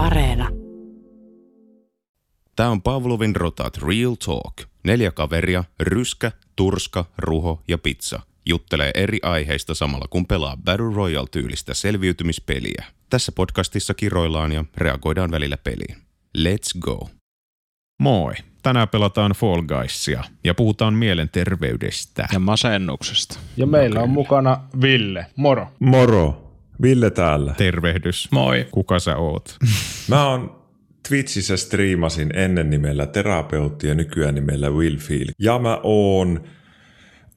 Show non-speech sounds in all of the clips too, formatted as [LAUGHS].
Areena. Tämä on Pavlovin rotat Real Talk. Neljä kaveria, ryskä, turska, ruho ja pizza. Juttelee eri aiheista samalla kun pelaa Battle Royale-tyylistä selviytymispeliä. Tässä podcastissa kiroillaan ja reagoidaan välillä peliin. Let's go! Moi! Tänään pelataan Fall Guysia ja puhutaan mielenterveydestä. Ja masennuksesta. Ja meillä on mukana Ville. Moro. Moro. Ville täällä. Tervehdys. Moi. Kuka sä oot? [LAUGHS] Mä oon Twitchissä striimasin ennen nimellä terapeutti ja nykyään nimellä Willfield. Ja mä oon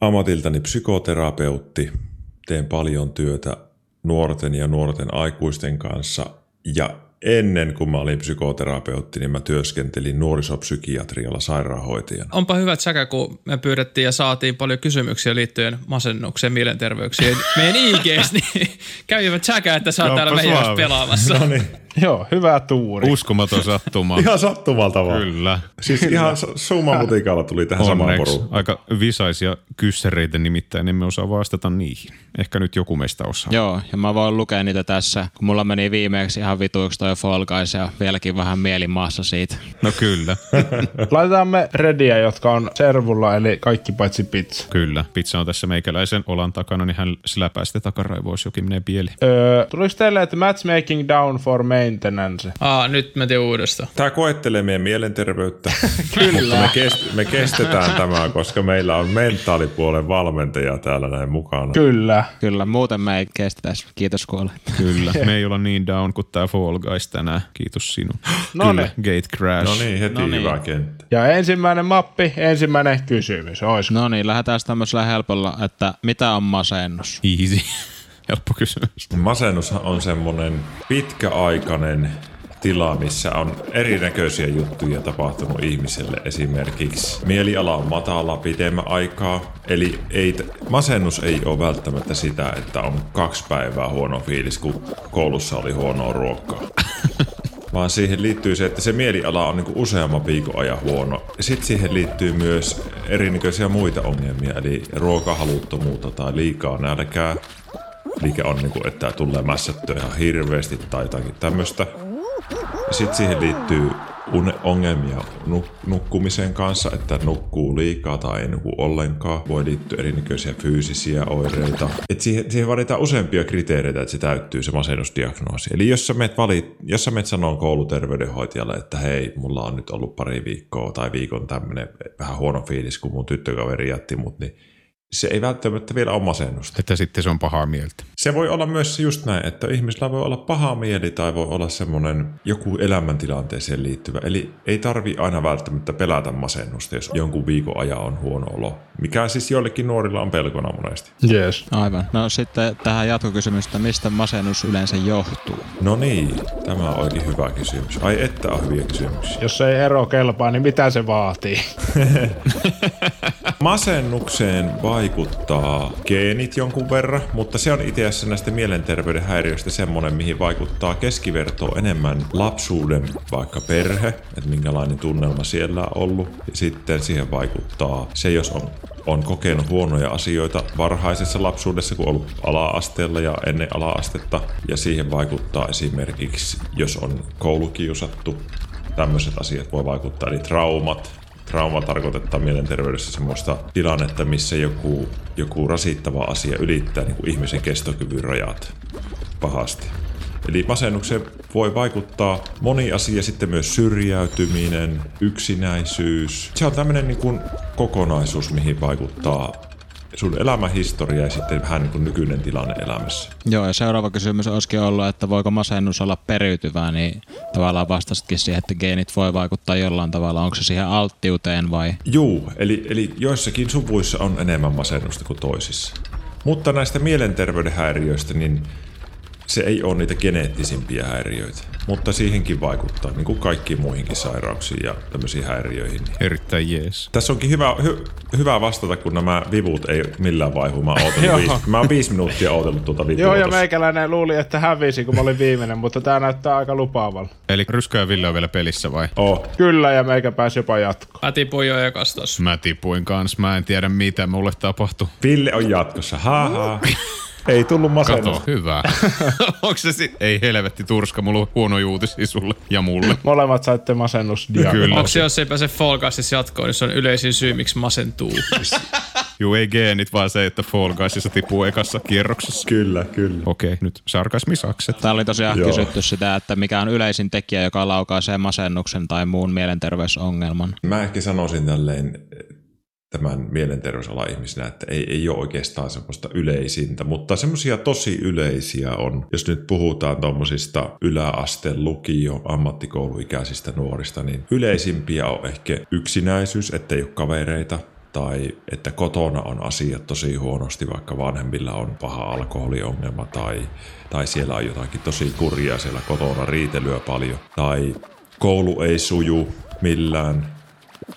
ammatiltani psykoterapeutti. Teen paljon työtä nuorten ja nuorten aikuisten kanssa. Ja ennen kuin mä olin psykoterapeutti, niin mä työskentelin nuorisopsykiatrialla sairaanhoitajana. Onpa hyvä säkä, kun me pyydettiin ja saatiin paljon kysymyksiä liittyen masennukseen, mielenterveyksiin. Meidän IGs, niin [LAUGHS] kävivät säkä, että sä oot täällä meidän pelaamassa. No niin, Joo, hyvä tuuri. Uskomaton sattuma. [LAUGHS] ihan sattumalta vaan. Kyllä. Siis ihan su- summan mutikalla tuli tähän samaan porukkaan. Aika visaisia kyssäreitä nimittäin emme osaa vastata niihin. Ehkä nyt joku meistä osaa. Joo, ja mä voin lukea niitä tässä, kun mulla meni viimeksi ihan vituiksi toi Fall Guys ja vieläkin vähän mielimaassa siitä. No kyllä, [LAUGHS] Laitetaan me rediä, jotka on servulla, eli kaikki paitsi pizza. kyllä. Pizza on tässä meikäläisen olan takana, niin hän släpää sitten takaraivoa, jos jokin menee pieleen. Öö, tuliko teille, että matchmaking down for maintenance? Aa, nyt mä tiedän uudestaan. Tämä koettelee meidän mielenterveyttä, [LAUGHS] mutta me, kest, me kestetään tämä, koska meillä on mentaalipuolen valmentaja täällä näin mukana. Kyllä. Kyllä, muuten me ei kestettäisi. Kiitos kun olet. Kyllä, [LAUGHS] me ei olla niin down kuin tää Fall Guys tänään. Kiitos sinun. No [GASPS] Kyllä, niin. Gate Crash. No niin, heti No niin. hyvä kenttä. Ja ensimmäinen mappi, ensimmäinen kysymys. Ois. No niin, lähdetään tämmöisellä helpolla, että mitä on masennus? Easy. Helppo kysymys. Masennus on semmoinen pitkäaikainen tila, missä on erinäköisiä juttuja tapahtunut ihmiselle. Esimerkiksi mieliala on matala pitemmän aikaa. Eli ei, masennus ei ole välttämättä sitä, että on kaksi päivää huono fiilis, kun koulussa oli huonoa ruokaa. [LAUGHS] Vaan siihen liittyy se, että se mieliala on niinku useamman viikon ajan huono. Sitten siihen liittyy myös erinäköisiä muita ongelmia, eli ruokahaluttomuutta tai liikaa nälkää. Liike on, niinku, että tulee mässättyä ihan hirveästi tai jotakin tämmöistä. Sitten siihen liittyy ongelmia nuk- nukkumisen kanssa, että nukkuu liikaa tai ei nuku ollenkaan. Voi liittyä erinäköisiä fyysisiä oireita. Et siihen, siihen vaaditaan useampia kriteereitä, että se täyttyy se masennusdiagnoosi. Eli jos sä menet, valit, jos sä menet sanoo kouluterveydenhoitajalle, että hei, mulla on nyt ollut pari viikkoa tai viikon tämmöinen vähän huono fiilis, kun mun tyttökaveri jätti mut, niin se ei välttämättä vielä ole masennusta. Että sitten se on pahaa mieltä. Se voi olla myös just näin, että ihmisellä voi olla paha mieli tai voi olla semmoinen joku elämäntilanteeseen liittyvä. Eli ei tarvi aina välttämättä pelätä masennusta, jos jonkun viikon ajan on huono olo. Mikä siis joillekin nuorilla on pelkona monesti. Yes. Aivan. No sitten tähän jatkokysymys, että mistä masennus yleensä johtuu? No niin, tämä on oikein hyvä kysymys. Ai että on hyviä kysymyksiä. Jos ei ero kelpaa, niin mitä se vaatii? [LAUGHS] Masennukseen vaikuttaa geenit jonkun verran, mutta se on itse asiassa näistä mielenterveyden häiriöistä semmoinen, mihin vaikuttaa keskivertoa enemmän lapsuuden vaikka perhe, että minkälainen tunnelma siellä on ollut. Ja sitten siihen vaikuttaa se, jos on on kokenut huonoja asioita varhaisessa lapsuudessa, kun on ollut ala-asteella ja ennen ala-astetta. Ja siihen vaikuttaa esimerkiksi, jos on koulukiusattu, tämmöiset asiat voi vaikuttaa, eli traumat. Trauma tarkoittaa mielenterveydessä semmoista tilannetta, missä joku, joku rasittava asia ylittää niin kuin ihmisen kestokyvyn rajat pahasti. Eli masennukseen voi vaikuttaa moni asia, sitten myös syrjäytyminen, yksinäisyys. Se on tämmöinen niin kuin kokonaisuus, mihin vaikuttaa sun elämähistoria ja sitten vähän niin kuin nykyinen tilanne elämässä. Joo, ja seuraava kysymys olisikin ollut, että voiko masennus olla periytyvää, niin tavallaan vastasitkin siihen, että geenit voi vaikuttaa jollain tavalla. Onko se siihen alttiuteen vai? Juu, eli, eli joissakin suvuissa on enemmän masennusta kuin toisissa. Mutta näistä mielenterveyden häiriöistä, niin se ei ole niitä geneettisimpiä häiriöitä. Mutta siihenkin vaikuttaa, niin kuin kaikkiin muihinkin sairauksiin ja tämmöisiin häiriöihin. Erittäin jees. Tässä onkin hyvä, hy, hyvä vastata, kun nämä vivut ei millään vaihu. Mä oon, [LAUGHS] viisi, mä oon viisi minuuttia ootellut tuota vivua. Joo, ja meikäläinen luuli, että hävisi, kun mä olin viimeinen, mutta tää näyttää aika lupaavalta. Eli Ryskä ja Ville on vielä pelissä vai? Oh. Kyllä, ja meikä pääsi jopa jatkoon. Mä tipuin jo ekastas. Mä tipuin kans, mä en tiedä mitä mulle tapahtui. Ville on jatkossa, haha. [LAUGHS] Ei tullut masennus. Kato, hyvä. [LAUGHS] Onko se sit? Ei helvetti turska, mulla on huono uutisia sulle ja mulle. Molemmat saitte masennusdiagnoosin. Kyllä. Onko se, jos ei pääse Fall Guysissa jatkoon, niin se on yleisin syy, miksi masentuu. [LAUGHS] Juu, ei geenit, vaan se, että Fall Guysissa tipuu ekassa kierroksessa. Kyllä, kyllä. Okei, nyt sarkasmisakset. Täällä oli tosiaan. Joo. kysytty sitä, että mikä on yleisin tekijä, joka laukaisee masennuksen tai muun mielenterveysongelman. Mä ehkä sanoisin tälleen tämän mielenterveysalan ihmisenä, että ei, ei ole oikeastaan semmoista yleisintä, mutta semmoisia tosi yleisiä on, jos nyt puhutaan tuommoisista yläasteen lukio, ammattikouluikäisistä nuorista, niin yleisimpiä on ehkä yksinäisyys, ettei ole kavereita, tai että kotona on asiat tosi huonosti, vaikka vanhemmilla on paha alkoholiongelma tai, tai siellä on jotakin tosi kurjaa siellä kotona, riitelyä paljon, tai koulu ei suju millään,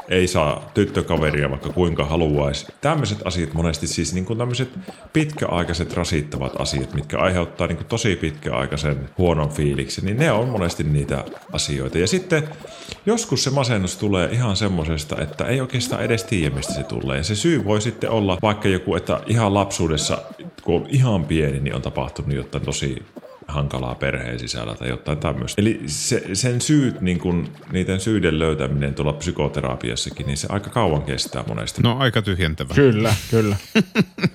ei saa tyttökaveria vaikka kuinka haluaisi. Tämmöiset asiat monesti siis niin kuin tämmöiset pitkäaikaiset rasittavat asiat, mitkä aiheuttaa niin kuin tosi pitkäaikaisen huonon fiiliksen, niin ne on monesti niitä asioita. Ja sitten joskus se masennus tulee ihan semmoisesta, että ei oikeastaan edes tiedä, mistä se tulee. Ja se syy voi sitten olla vaikka joku, että ihan lapsuudessa, kun on ihan pieni, niin on tapahtunut jotain tosi hankalaa perheen sisällä tai jotain tämmöistä. Eli se, sen syyt, niin kun, niiden syiden löytäminen tuolla psykoterapiassakin, niin se aika kauan kestää monesti. No aika tyhjentävä. Kyllä, kyllä. [LAUGHS]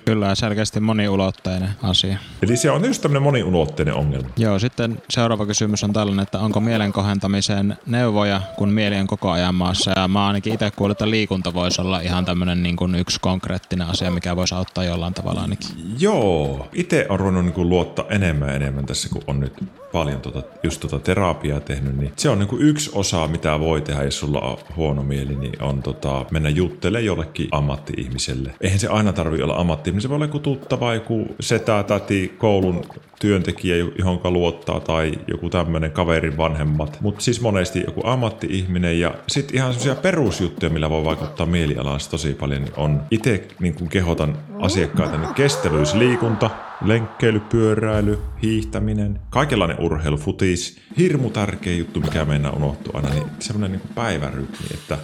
Kyllä, ja selkeästi moniulotteinen asia. Eli se on just tämmöinen moniulotteinen ongelma. Joo, sitten seuraava kysymys on tällainen, että onko mielen kohentamiseen neuvoja, kun mieli on koko ajan maassa. Ja mä ainakin itse kuulin, että liikunta voisi olla ihan tämmöinen niin kuin yksi konkreettinen asia, mikä voisi auttaa jollain tavalla ainakin. Joo, itse on ruvennut niin luottaa enemmän ja enemmän tässä, kun on nyt paljon tota, just tota terapiaa tehnyt, niin se on niin kuin yksi osa, mitä voi tehdä, jos sulla on huono mieli, niin on tota, mennä juttelemaan jollekin ammatti-ihmiselle. Eihän se aina tarvi olla ammatti se voi olla joku tuttava, joku setä, täti, koulun työntekijä, johonka luottaa, tai joku tämmöinen kaverin vanhemmat. Mutta siis monesti joku ammatti-ihminen ja sitten ihan semmoisia perusjuttuja, millä voi vaikuttaa mielialaan tosi paljon, niin on itse niin kuin kehotan asiakkaita, niin kestävyysliikunta, lenkkeily, pyöräily, hiihtäminen, kaikenlainen urheilu, futis, hirmu tärkeä juttu, mikä meidän unohtuu aina, niin semmoinen niin päivärytmi, että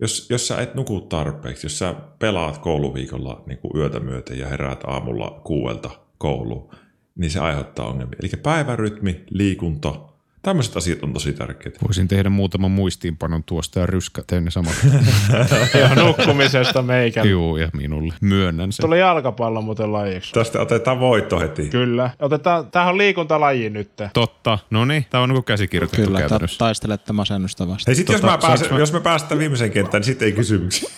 jos, jos sä et nuku tarpeeksi, jos sä pelaat kouluviikolla niin kuin yötä myöten ja heräät aamulla kuuelta kouluun, niin se aiheuttaa ongelmia. Eli päivärytmi, liikunta, tämmöiset asiat on tosi tärkeitä. Voisin tehdä muutaman muistiinpanon tuosta ja ryskätä ne samat. [LAUGHS] Ja nukkumisesta meikä. Juu, ja minulle. Myönnän sen. Tuli jalkapallo muuten lajiksi. Tästä otetaan voitto heti. Kyllä. Otetaan, tämähän on liikuntalaji nyt. Totta. No niin, tämä on niin käsikirjoitettu Kyllä, käytännössä. taistelette masennusta vastaan. Hei sit jos, Tota, mä pääsen, saanko mä- jos me päästään viimeiseen kenttään, niin sitten ei kysymyksiä.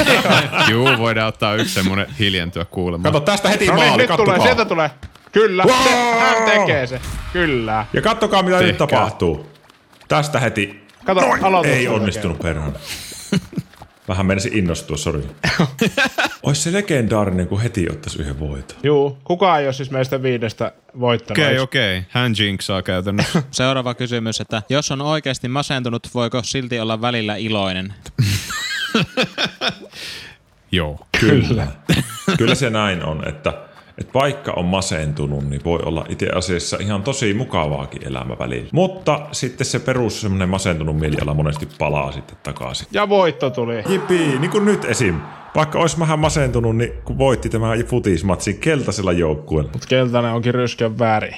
[LAUGHS] Juu, voidaan ottaa yksi semmonen hiljentyä kuulemaan. Kato, tästä heti No niin, maali, nyt tulee, sieltä tulee. Kyllä, se, hän tekee se. Kyllä. Ja kattokaa, mitä nyt Tehkää. tapahtuu. Tästä heti. Kato, Noin! aloitus Ei on onnistunut perhana. [LAUGHS] Vähän menisin innostua, sori. [LAUGHS] Ois se legendaarinen, kun heti ottaisi yhden voiton. Juu, kukaan ei ole siis meistä viidestä voittanut. Okei, Eiks- okei. Hän jinksaa käytännössä. [LAUGHS] Seuraava kysymys, että jos on oikeasti masentunut, voiko silti olla välillä iloinen? Joo. Kyllä. Kyllä se näin on, että, että vaikka on masentunut, niin voi olla itse asiassa ihan tosi mukavaakin elämä välillä. Mutta sitten se perus semmoinen masentunut mieliala monesti palaa sitten takaisin. Ja voitto tuli. Jipii, niin kuin nyt esim. Vaikka olisi vähän masentunut, niin kun voitti tämä futismatsin keltaisella joukkueella. Mut keltainen onkin ryskän väri.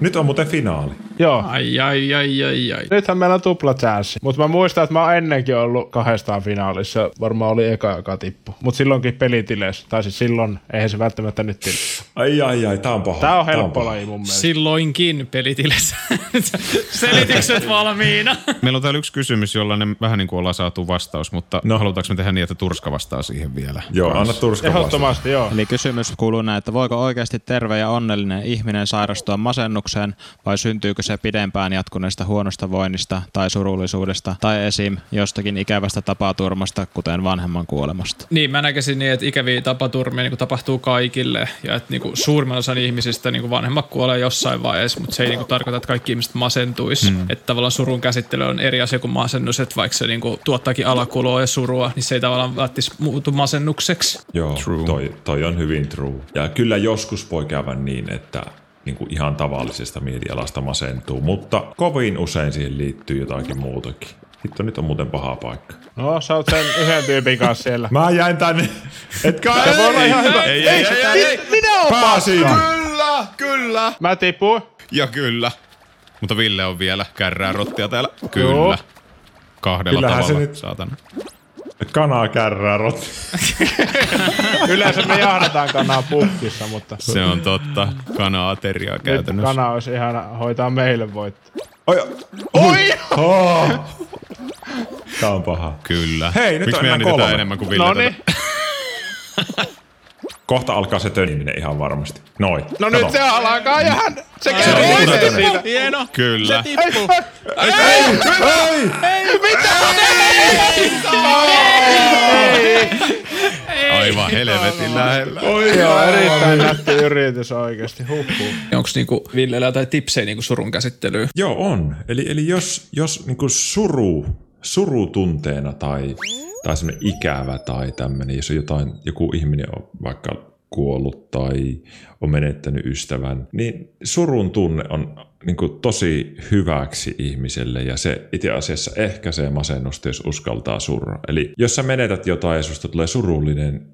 Nyt on muuten finaali. Joo. Ai, ai, ai, ai, ai. Nythän meillä on tupla chanssi. Mutta mä muistan, että mä oon ennenkin ollut kahdestaan finaalissa. Varmaan oli eka, joka tippu. Mutta silloinkin pelitileessä. Tai siis silloin, eihän se välttämättä nyt tile. Ai ai ai, tää on paha. Tää on helppo laji mun mielestä. Silloinkin pelitilessä. [LAUGHS] Selitykset valmiina. Meillä on täällä yksi kysymys, jolla ne vähän niin kuin ollaan saatu vastaus, mutta No. halutaanko me tehdä niin, että Turska vastaa siihen vielä? Joo, anna Turska. Ehdottomasti, joo. Eli kysymys kuuluu näin, että voiko oikeasti terve ja onnellinen ihminen sairastua masennukseen vai syntyykö se pidempään jatkuneesta huonosta voinnista tai surullisuudesta tai esim. jostakin ikävästä tapaturmasta, kuten vanhemman kuolemasta? Niin, mä näkisin niin, että ikäviä tapaturmia niin kuin tapahtuu kaikille ja että niin kuin suurimman osan ihmisistä niin kuin vanhemmat kuolee jossain vaiheessa, mutta se ei niin kuin tarkoita, että kaikki ihmiset masentuisi. Mm. Että tavallaan surun käsittely on eri asia kuin masennus, että vaikka se niin kuin tuottaakin alakuloa ja surua, niin se ei tavallaan välttämättä muutu masennukseksi. Joo, True. Toi, toi on hyvin true. Ja kyllä joskus voi käydä niin, että niin kuin ihan tavallisesta mielialasta masentuu, mutta kovin usein siihen liittyy jotakin muutakin. Hitto, nyt on muuten paha paikka. No, sä oot sen yhden tyypin kanssa siellä. Mä jäin tänne. Etkä Se voi olla ihan hyvä. Ei, ei, ei, ei, ei. Minä oon Pääsin. Kyllä, kyllä. Mä tipuin. Ja kyllä. Mutta Ville on vielä kärrää rottia täällä. Kyllä. Kahdella Kyllähän se tavalla, nyt- saatana. Kanaa kärrää rotti. [LAUGHS] Yleensä me jahdataan kanaa pukkissa, mutta Se on totta. Kana-ateriaa nyt käytännössä. kana olisi ihana hoitaa meille voitto. Oi, oi! Oh. Tää on paha. Kyllä. Hei, nyt Miksi on me enää jännitetään kolme. enemmän kuin Ville? No tätä? niin. Kohta alkaa se töniminen ihan varmasti. Noin. No Kato. nyt se alkaa ja hän... Se käy oikein punainen. siitä. Hieno. Kyllä. Tippu. Aivan helvetin lähellä. Joo, erittäin nätti yritys oikeesti. Huhhuh. Onko niinku Villellä jotain tipsejä niinku surun käsittelyyn? Joo, on. Eli, eli jos, jos niinku suru, surutunteena tai, tai semmoinen ikävä tai tämmöinen, jos on jotain, joku ihminen on vaikka kuollut tai on menettänyt ystävän, niin surun tunne on niin kuin tosi hyväksi ihmiselle ja se itse asiassa ehkäisee masennusta, jos uskaltaa surra. Eli jos sä menetät jotain ja susta tulee surullinen,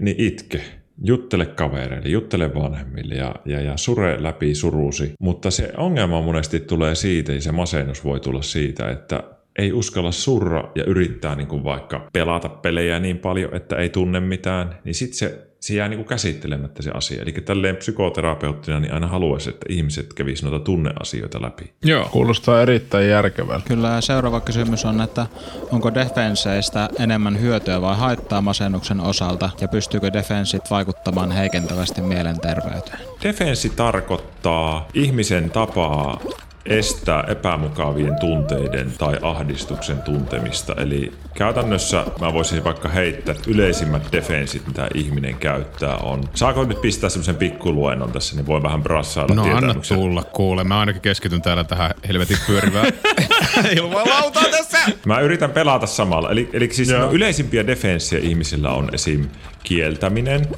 niin itke. Juttele kavereille, juttele vanhemmille ja, ja, ja sure läpi surusi. Mutta se ongelma monesti tulee siitä ja se masennus voi tulla siitä, että ei uskalla surra ja yrittää niin kuin vaikka pelata pelejä niin paljon, että ei tunne mitään, niin sitten se, se jää niin kuin käsittelemättä se asia. Eli tälleen psykoterapeuttina niin aina haluaisi, että ihmiset kävisivät noita tunneasioita läpi. Joo. Kuulostaa erittäin järkevältä. Kyllä ja seuraava kysymys on, että onko defenseistä enemmän hyötyä vai haittaa masennuksen osalta ja pystyykö defenssit vaikuttamaan heikentävästi mielenterveyteen? Defenssi tarkoittaa ihmisen tapaa estää epämukavien tunteiden tai ahdistuksen tuntemista. Eli käytännössä mä voisin vaikka heittää, että yleisimmät defenssit, mitä ihminen käyttää, on... Saako nyt pistää semmoisen pikkuluennon tässä, niin voi vähän brassailla No anna tulla, kuule. Mä ainakin keskityn täällä tähän helvetin pyörivään [LAUGHS] ilmalautaan tässä. Mä yritän pelata samalla. Eli, eli siis no, yleisimpiä defenssiä ihmisillä on esim. kieltäminen.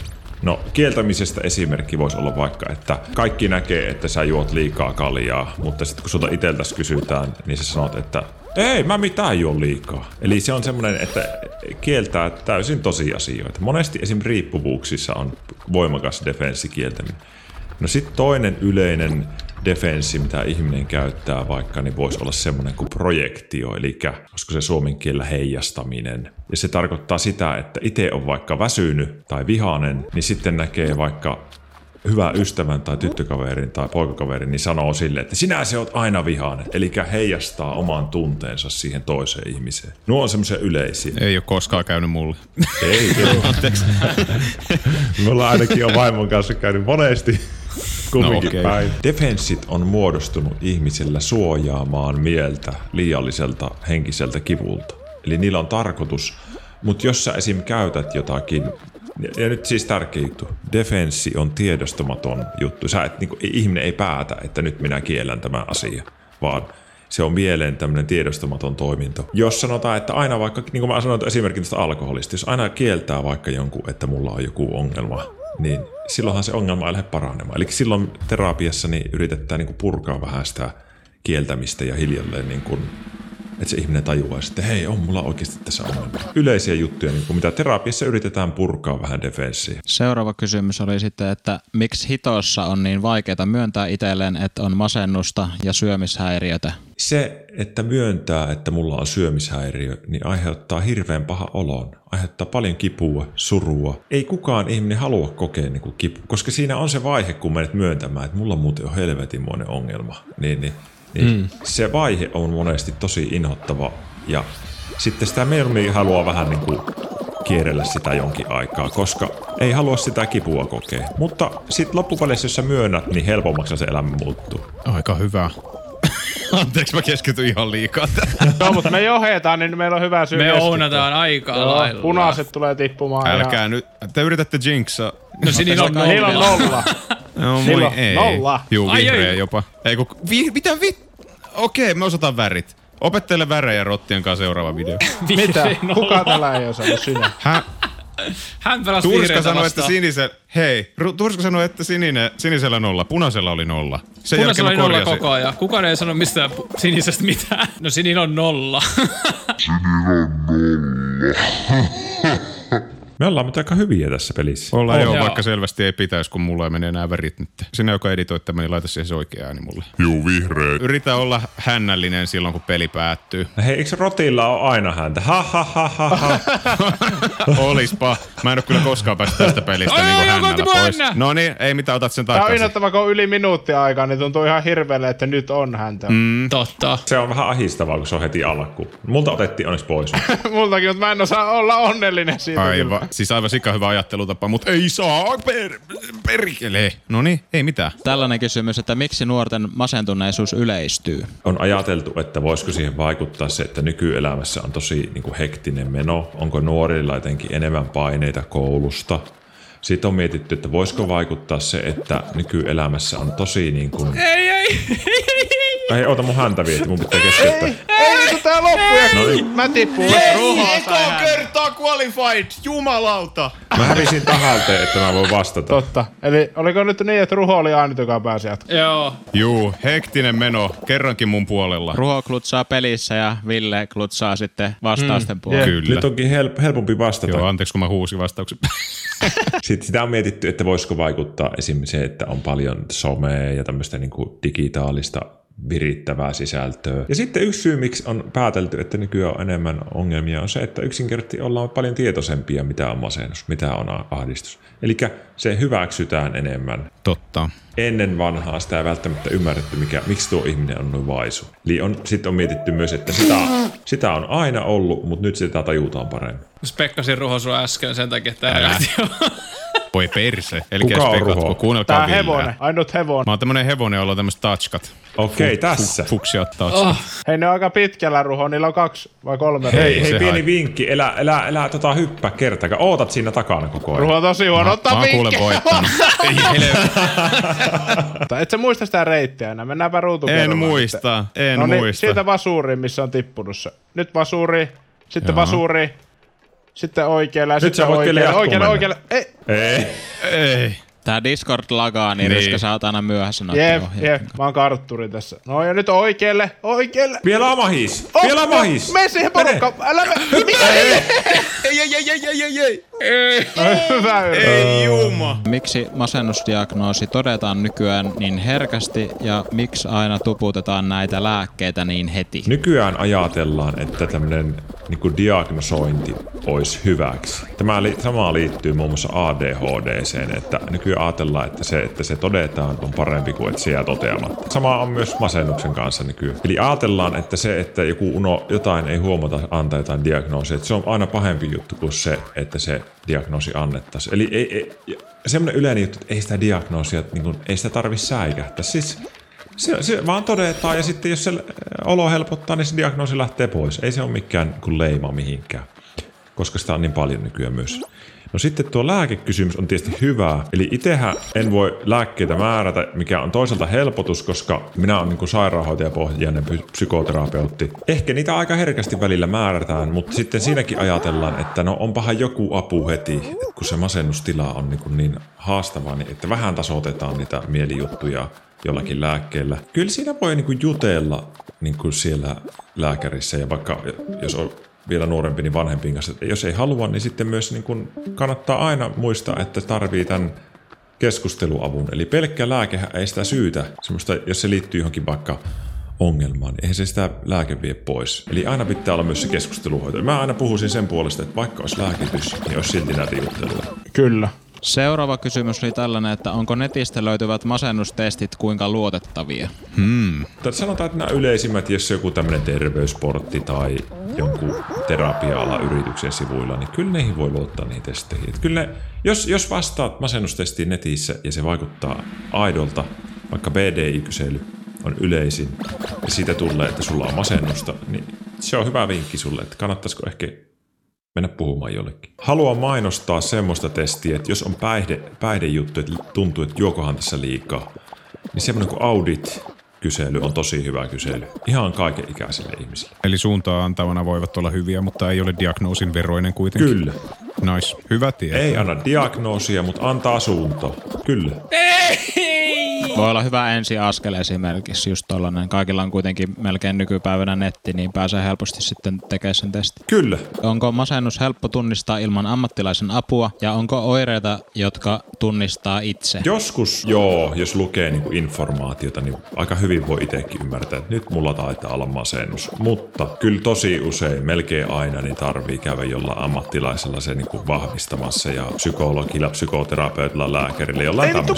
No, kieltämisestä esimerkki voisi olla vaikka, että kaikki näkee, että sä juot liikaa kaljaa, mutta sitten kun sulta iteltäs kysytään, niin sä sanot, että ei, mä mitään juo liikaa. Eli se on semmoinen, että kieltää täysin tosiasioita. Monesti esim. riippuvuuksissa on voimakas defenssi kieltäminen. No sitten toinen yleinen defenssi, mitä ihminen käyttää vaikka, niin voisi olla semmoinen kuin projektio, eli olisiko se suomen kielellä heijastaminen. Ja se tarkoittaa sitä, että itse on vaikka väsynyt tai vihainen, niin sitten näkee vaikka hyvä ystävän tai tyttökaverin tai poikakaverin, niin sanoo sille, että sinä se oot aina vihainen. Eli heijastaa oman tunteensa siihen toiseen ihmiseen. Nuo on semmoisia yleisiä. Ei ole koskaan käynyt mulle. Ei, ei. [LAUGHS] Anteeksi. [LAUGHS] Mulla ainakin on vaimon kanssa käynyt monesti kumminkin No päin. Defenssit on muodostunut ihmisellä suojaamaan mieltä liialliselta henkiseltä kivulta. Eli niillä on tarkoitus, mutta jos sä esim. käytät jotakin, ja- nyt siis tärkeä juttu, defenssi on tiedostamaton juttu. Sä et, niin kuin, ihminen ei päätä, että nyt minä kiellän tämän asian, vaan se on mieleen tämmöinen tiedostamaton toiminto. Jos sanotaan, että aina vaikka, niin kuin mä sanoin esimerkin tästä alkoholista, jos aina kieltää vaikka jonkun, että mulla on joku ongelma, niin silloinhan se ongelma ei lähde paranemaan. Eli silloin terapiassa niin yritetään niin kuin purkaa vähän sitä kieltämistä ja hiljalleen niin kuin, että se ihminen tajuaa, että hei, on mulla oikeasti tässä ongelma. Yleisiä juttuja, niin kuin mitä terapiassa yritetään purkaa vähän defenssiä. Seuraava kysymys oli sitten, että miksi hitossa on niin vaikeaa myöntää itselleen, että on masennusta ja syömishäiriötä? Se, että myöntää, että mulla on syömishäiriö, niin aiheuttaa hirveän paha olon. Aiheuttaa paljon kipua, surua. Ei kukaan ihminen halua kokea niin kipu, koska siinä on se vaihe, kun menet myöntämään, että mulla muuten on helvetinmoinen ongelma. Niin, niin, niin mm. se vaihe on monesti tosi inhottava ja sitten sitä mieluummin haluaa vähän niin kuin kierrellä sitä jonkin aikaa, koska ei halua sitä kipua kokea. Mutta sitten loppupeleissä, jos sä myönnät, niin helpommaksi se elämä muuttuu. Aika hyvä. [LAUGHS] Anteeksi, mä keskityn ihan liikaa tähän. [LAUGHS] Joo, mutta me johdetaan, niin meillä on hyvä syy Me ounataan aika Joo, lailla. punaiset tulee tippumaan. Älkää nyt. Te yritätte jinxa. No sininen on Ja... Niillä on nolla. [LAUGHS] nolla. No on ei. nolla. Juu, Ai, vihreä ai. jopa. Ei kun, vi, mitä vi... Okei, me osataan värit. Opettele värejä rottien kanssa seuraava video. Mitä? [LAUGHS] Kuka tällä ei osaa sinä? Hä? Hän pelasi Turska sanoi, että vastaan. sinise... Hei, Ru- Turska sanoi, että sinine, sinisellä nolla, punaisella oli nolla. Sen Punaisella oli nolla koko ajan. Kukaan ei sano mistään sinisestä mitään. No sinin on nolla. [LAUGHS] Me ollaan mutta aika hyviä tässä pelissä. Ollaan On, joo, joo. vaikka selvästi ei pitäisi, kun mulla ei mene enää värit nyt. Sinä, joka editoi tämän, niin laita siihen se oikea ääni mulle. Juu, vihreä. Yritä olla hännällinen silloin, kun peli päättyy. Hei, eikö Rotilla ole aina häntä? Ha ha ha ha ha. [LAUGHS] Olispa. Mä en ole kyllä koskaan päässyt tästä pelistä Ai, niin kuin hännällä pois. hännä. No niin, ei mitään, otat sen Tää on takaisin. innoittava, kun on yli minuutti aikaa, niin tuntuu ihan hirveelle, että nyt on häntä. Mm. Totta. Se on vähän ahistavaa, kun se on heti alkuun. Multa otettiin onneksi pois. [LAUGHS] Multakin, mutta mä en osaa olla onnellinen siitä. kyllä. Aivan. Siis aivan sika hyvä ajattelutapa, mutta ei saa per, perkele. No niin, ei mitään. Tällainen kysymys, että miksi nuorten masentuneisuus yleistyy? On ajateltu, että voisiko siihen vaikuttaa se, että nykyelämässä on tosi niin kuin hektinen meno. Onko nuorilla jotenkin enemmän paineita koulusta? Sitten on mietitty, että voisiko vaikuttaa se, että nykyelämässä on tosi niin kuin... Ei, ei. Ei, oota mun häntä vieti, mun pitää keskeyttää. Ei niinku tää loppu ja No niin. mä tippun. Eka kertaa qualified, jumalauta. Mä hävisin tahalteen, että mä voin vastata. Totta. Eli oliko nyt niin, että Ruho oli ainut, joka pääsi jatkoon? Joo. Juu, hektinen meno, kerrankin mun puolella. Ruho klutsaa pelissä ja Ville klutsaa sitten vastausten puolella. Kyllä. Nyt onkin help, helpompi vastata. Joo, anteeksi kun mä huusin vastauksen. [LAUGHS] Sitten sitä on mietitty, että voisiko vaikuttaa esim. se, että on paljon somea ja tämmöistä niin digitaalista virittävää sisältöä. Ja sitten yksi syy, miksi on päätelty, että nykyään on enemmän ongelmia, on se, että yksinkertaisesti ollaan paljon tietoisempia, mitä on masennus, mitä on ahdistus. Eli se hyväksytään enemmän. Totta. Ennen vanhaa sitä ei välttämättä ymmärretty, mikä, miksi tuo ihminen on noin vaisu. Eli on, sitten on mietitty myös, että sitä, sitä on aina ollut, mutta nyt sitä tajutaan paremmin. Spekkasin ruho äsken sen takia, että jo. [LAUGHS] Voi perse. Eli Kuka on Ruho? kuunnelkaa Tää Villeä. hevonen, ainut hevonen. Mä oon tämmönen hevonen, jolla on tämmöiset touchkat. Okei, tässä. Fuksiat touchkat. Oh, Hei, ne on aika pitkällä Ruho, niillä on kaksi vai kolme. Hei, se hei pieni hai- vinkki, elä, elä, elä tota hyppää kertakaan. Ootat siinä takana koko ajan. Ruho on tosi huono, Mä ottaa oon kuulen vinkkejä. voittanut. [LAUGHS] Et sä muista sitä reittiä enää, mennäänpä ruutukerralla. En muista, en No niin, muista. siitä vasuriin, missä on tippunut se. Nyt vasuri, sitten Joo. vasuri, sitten oikealle ja Nyt sitten sä voit kyllä oikealle, jatkoon oikealle, mennä. oikealle. Ei, Ei. Tää Discord lagaa, niin, Niin. Ryska sä oot aina myöhässä jep, jep, mä oon kartturi tässä. No ja nyt oikealle, oikealle. Vielä on mahis. Oh, Vielä on mahis. Mene siihen porukkaan, älä me... [LAUGHS] Mitä? Ei, ei, ei, ei, ei, ei, ei. [LAUGHS] Hyvä yritys. Ei juma. Miksi masennusdiagnoosi todetaan nykyään niin herkästi ja miksi aina tuputetaan näitä lääkkeitä niin heti? Nykyään ajatellaan, että tämmöinen niin diagnosointi olisi hyväksi. Tämä li- sama liittyy muun muassa ADHDseen, että nykyään ajatellaan, että se, että se todetaan on parempi kuin että se jää toteamatta. Sama on myös masennuksen kanssa nykyään. Eli ajatellaan, että se, että joku uno, jotain ei huomata antaa jotain diagnoosia, että se on aina pahempi juttu kuin se, että se diagnoosi annettaisiin. Eli ei, ei, semmoinen yleinen juttu, että ei sitä diagnoosia, niin kuin, ei sitä tarvitse säikähtää. Siis se, se vaan todetaan ja sitten jos se äh, olo helpottaa, niin se diagnoosi lähtee pois. Ei se ole mikään niin leima mihinkään, koska sitä on niin paljon nykyään myös. No sitten tuo lääkekysymys on tietysti hyvä. Eli itsehän en voi lääkkeitä määrätä, mikä on toisaalta helpotus, koska minä olen niin sairaanhoitajapohjainen psykoterapeutti. Ehkä niitä aika herkästi välillä määrätään, mutta sitten siinäkin ajatellaan, että no onpahan joku apu heti, että kun se masennustila on niin, niin haastava, niin että vähän tasoitetaan niitä mielijuttuja jollakin lääkkeellä. Kyllä siinä voi niin jutella niin siellä lääkärissä ja vaikka jos on vielä nuorempi, niin vanhempien kanssa. Että jos ei halua, niin sitten myös niin kuin kannattaa aina muistaa, että tarvii tämän keskusteluavun. Eli pelkkä lääkehän ei sitä syytä. Semmoista, jos se liittyy johonkin vaikka ongelmaan, niin eihän se sitä lääke vie pois. Eli aina pitää olla myös se keskusteluhoito. Mä aina puhuisin sen puolesta, että vaikka olisi lääkitys, niin olisi silti näitä jutteluja. Kyllä. Seuraava kysymys oli tällainen, että onko netistä löytyvät masennustestit kuinka luotettavia? Tai sanotaan, että nämä yleisimmät, jos joku tämmöinen terveysportti tai jonkun terapia yrityksen sivuilla, niin kyllä neihin voi luottaa niihin testeihin. Että kyllä ne, jos, jos vastaat masennustestiin netissä ja se vaikuttaa aidolta, vaikka BDI-kysely on yleisin ja siitä tulee, että sulla on masennusta, niin se on hyvä vinkki sulle, että kannattaisiko ehkä mennä puhumaan jollekin. Haluan mainostaa semmoista testiä, että jos on päihde, päihdejuttu, että tuntuu, että juokohan tässä liikaa, niin semmoinen kuin audit-kysely on tosi hyvä kysely. Ihan kaiken ikäisille ihmisille. Eli suuntaa antavana voivat olla hyviä, mutta ei ole diagnoosin veroinen kuitenkin. Kyllä. Nois, hyvä tietää. Ei anna diagnoosia, mutta antaa suunto. Kyllä. Voi olla hyvä ensiaskel esimerkiksi just tollanen. Kaikilla on kuitenkin melkein nykypäivänä netti, niin pääsee helposti sitten tekemään sen testin. Kyllä. Onko masennus helppo tunnistaa ilman ammattilaisen apua ja onko oireita, jotka tunnistaa itse? Joskus joo, jos lukee niinku informaatiota, niin aika hyvin voi itsekin ymmärtää, että nyt mulla taitaa olla masennus. Mutta kyllä tosi usein, melkein aina, niin tarvii käydä jollain ammattilaisella se niinku vahvistamassa ja psykologilla, psykoterapeutilla, lääkärillä, jollain Ei vittu,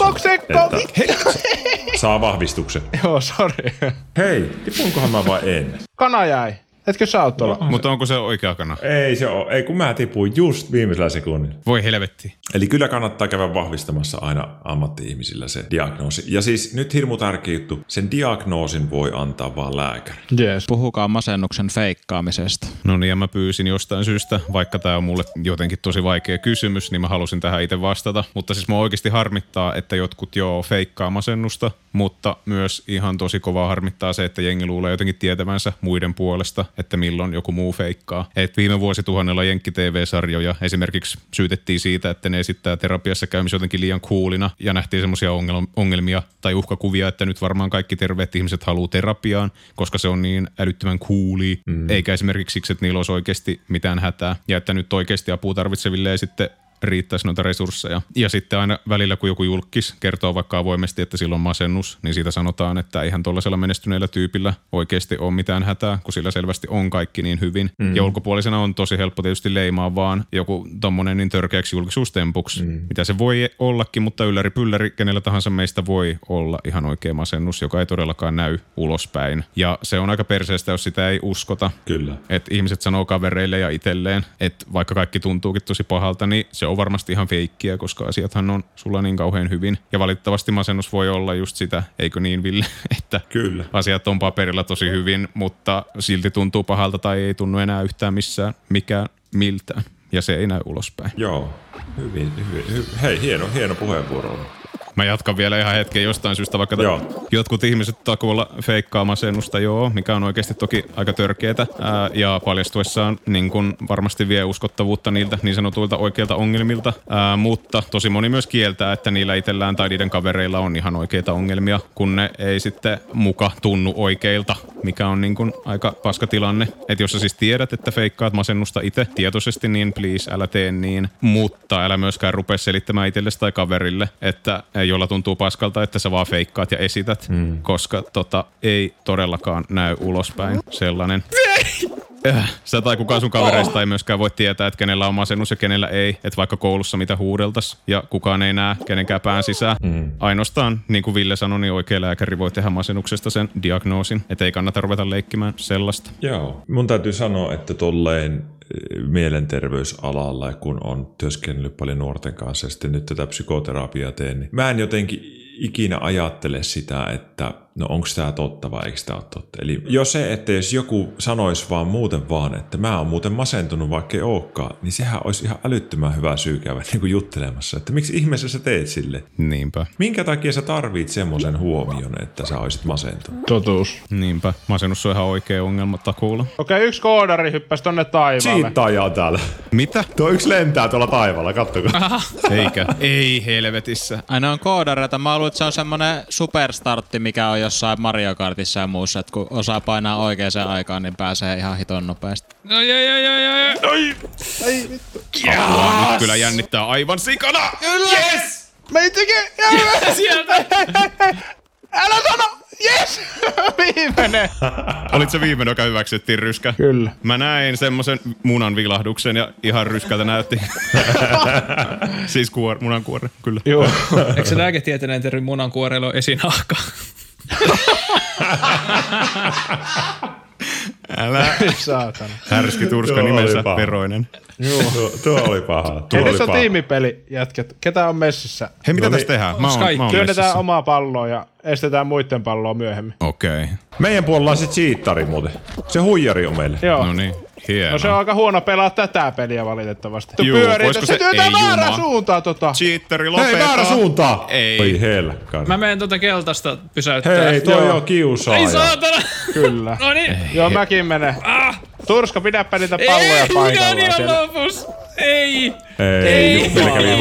että saa vahvistuksen. Joo, sorry. Hei, tipunkohan mä vai en? Kana jäi. Etkö sä oot tuolla? Mutta onko se oikea kana? Ei se ole. Ei kun mä tipuin just viimeisellä sekunnilla. Voi helvetti. Eli kyllä kannattaa käydä vahvistamassa aina ammatti-ihmisillä se diagnoosi. Ja siis nyt hirmu tärkeä juttu, sen diagnoosin voi antaa vaan lääkäri. Jees. Puhukaa masennuksen feikkaamisesta. No niin, ja mä pyysin jostain syystä, vaikka tämä on mulle jotenkin tosi vaikea kysymys, niin mä halusin tähän itse vastata. Mutta siis mua oikeasti harmittaa, että jotkut joo feikkaa masennusta, mutta myös ihan tosi kovaa harmittaa se, että jengi luulee jotenkin tietävänsä muiden puolesta, että milloin joku muu feikkaa. Et viime vuosituhannella Jenkki TV-sarjoja esimerkiksi syytettiin siitä, että ne esittää terapiassa käymistä jotenkin liian coolina ja nähtiin semmoisia ongelmia tai uhkakuvia, että nyt varmaan kaikki terveet ihmiset haluaa terapiaan, koska se on niin älyttömän cooli, mm. eikä esimerkiksi siksi, että niillä olisi oikeasti mitään hätää ja että nyt oikeasti apua tarvitseville ei sitten riittäisi noita resursseja. Ja sitten aina välillä, kun joku julkis kertoo vaikka avoimesti, että sillä on masennus, niin siitä sanotaan, että eihän tuollaisella menestyneellä tyypillä oikeasti ole mitään hätää, kun sillä selvästi on kaikki niin hyvin. Mm. Ja ulkopuolisena on tosi helppo tietysti leimaa vaan joku tommonen niin törkeäksi julkisuustempuksi, mm. mitä se voi ollakin, mutta ylläri pylläri, kenellä tahansa meistä voi olla ihan oikea masennus, joka ei todellakaan näy ulospäin. Ja se on aika perseestä, jos sitä ei uskota. Kyllä. Että ihmiset sanoo kavereille ja itselleen, että vaikka kaikki tuntuukin tosi pahalta, niin se on varmasti ihan feikkiä, koska asiathan on sulla niin kauhean hyvin. Ja valitettavasti masennus voi olla just sitä, eikö niin Ville, [LAUGHS] että Kyllä. asiat on paperilla tosi hyvin, mutta silti tuntuu pahalta tai ei tunnu enää yhtään missään mikään miltään. Ja se ei näy ulospäin. Joo. Hyvin, hyvin, hyvin. Hei, hieno, hieno puheenvuoro. Mä jatkan vielä ihan hetken jostain syystä, vaikka Joo. jotkut ihmiset takuulla feikkaa masennusta, joo, mikä on oikeasti toki aika törkeetä. Ää, ja paljastuessaan niin kun varmasti vie uskottavuutta niiltä niin sanotuilta oikeilta ongelmilta. Ää, mutta tosi moni myös kieltää, että niillä itsellään tai niiden kavereilla on ihan oikeita ongelmia, kun ne ei sitten muka tunnu oikeilta, mikä on niin kun aika paska tilanne. Että jos sä siis tiedät, että feikkaat masennusta itse tietoisesti, niin please älä tee niin. Mutta älä myöskään rupea selittämään itsellesi tai kaverille, että jolla tuntuu paskalta, että sä vaan feikkaat ja esität, mm. koska tota, ei todellakaan näy ulospäin sellainen. Äh, Sä tai kukaan sun kavereista ei myöskään voi tietää, että kenellä on masennus ja kenellä ei. Että vaikka koulussa mitä huudeltas ja kukaan ei näe kenenkään pään sisään. Mm. Ainoastaan, niin kuin Ville sanoi, niin oikea lääkäri voi tehdä masennuksesta sen diagnoosin. Että ei kannata ruveta leikkimään sellaista. Joo. Mun täytyy sanoa, että tolleen mielenterveysalalla, kun on työskennellyt paljon nuorten kanssa ja sitten nyt tätä psykoterapiaa teen, niin mä en jotenkin ikinä ajattele sitä, että no onko tämä totta vai eikö tämä ole totta. Eli jo se, että jos joku sanoisi vaan muuten vaan, että mä oon muuten masentunut vaikka ei olekaan, niin sehän olisi ihan älyttömän hyvä syy käydä niin kuin juttelemassa, että miksi ihmeessä sä teet sille. Niinpä. Minkä takia sä tarvit semmoisen huomion, että sä olisit masentunut? Totuus. Niinpä. Masennus on ihan oikea ongelma takuulla. Okei, yksi koodari hyppäsi tonne taivaalle. Siittaajaa täällä. Mitä? Tuo yksi lentää tuolla taivaalla, kattokaa. Eikä. ei helvetissä. Aina on koodareita. Mä luulen, että se on semmonen superstartti, mikä on jossain Mario Kartissa ja muussa, että kun osaa painaa oikeaan aikaan, niin pääsee ihan hiton nopeasti. No jai, jai, jai, jai. Apua, nyt kyllä jännittää aivan sikana. Yes! Me teke... Sieltä! [LAUGHS] Älä sano! Yes! [LAUGHS] Viimeinen! [LAUGHS] Olit se viimeinen, joka hyväksyttiin ryskä? Kyllä. Mä näin semmoisen munan vilahduksen ja ihan ryskältä näytti. siis kuor, munan kuore, kyllä. Joo. Eikö se lääketieteellinen termi munankuoreilu ole esinahka? Älä. Saatana. Härski turska nimensä paha. Veroinen. tuo, tuo oli paha. Tuo Hei, oli paha. tiimipeli, jätkät. Ketä on messissä? Hei, mitä No tässä niin. tehdään? Mä oon, mä oon Työnnetään messissä. omaa palloa ja estetään muiden palloa myöhemmin. Okei. Okay. Meidän puolella on se cheatari muuten. Se huijari on meille. Joo. No niin, hieno. No se on aika huono pelaa tätä peliä valitettavasti. Juu, Pyörii, voisiko se se- työntää ei väärään juma. suuntaan tota. Cheateri, Hei, lopeta. väärä suuntaan! Ei. Oi helkkaan. Mä menen tuota keltaista pysäyttää. Hei, toi Joo. on kiusaaja. Ei saatana! Kyllä. [LAUGHS] No niin. Joo, mäkin menen. Turska, pidäpä niitä palloja Ei, mikä on paikallaan ihan siellä. lopus. Ei. Ei! Ei,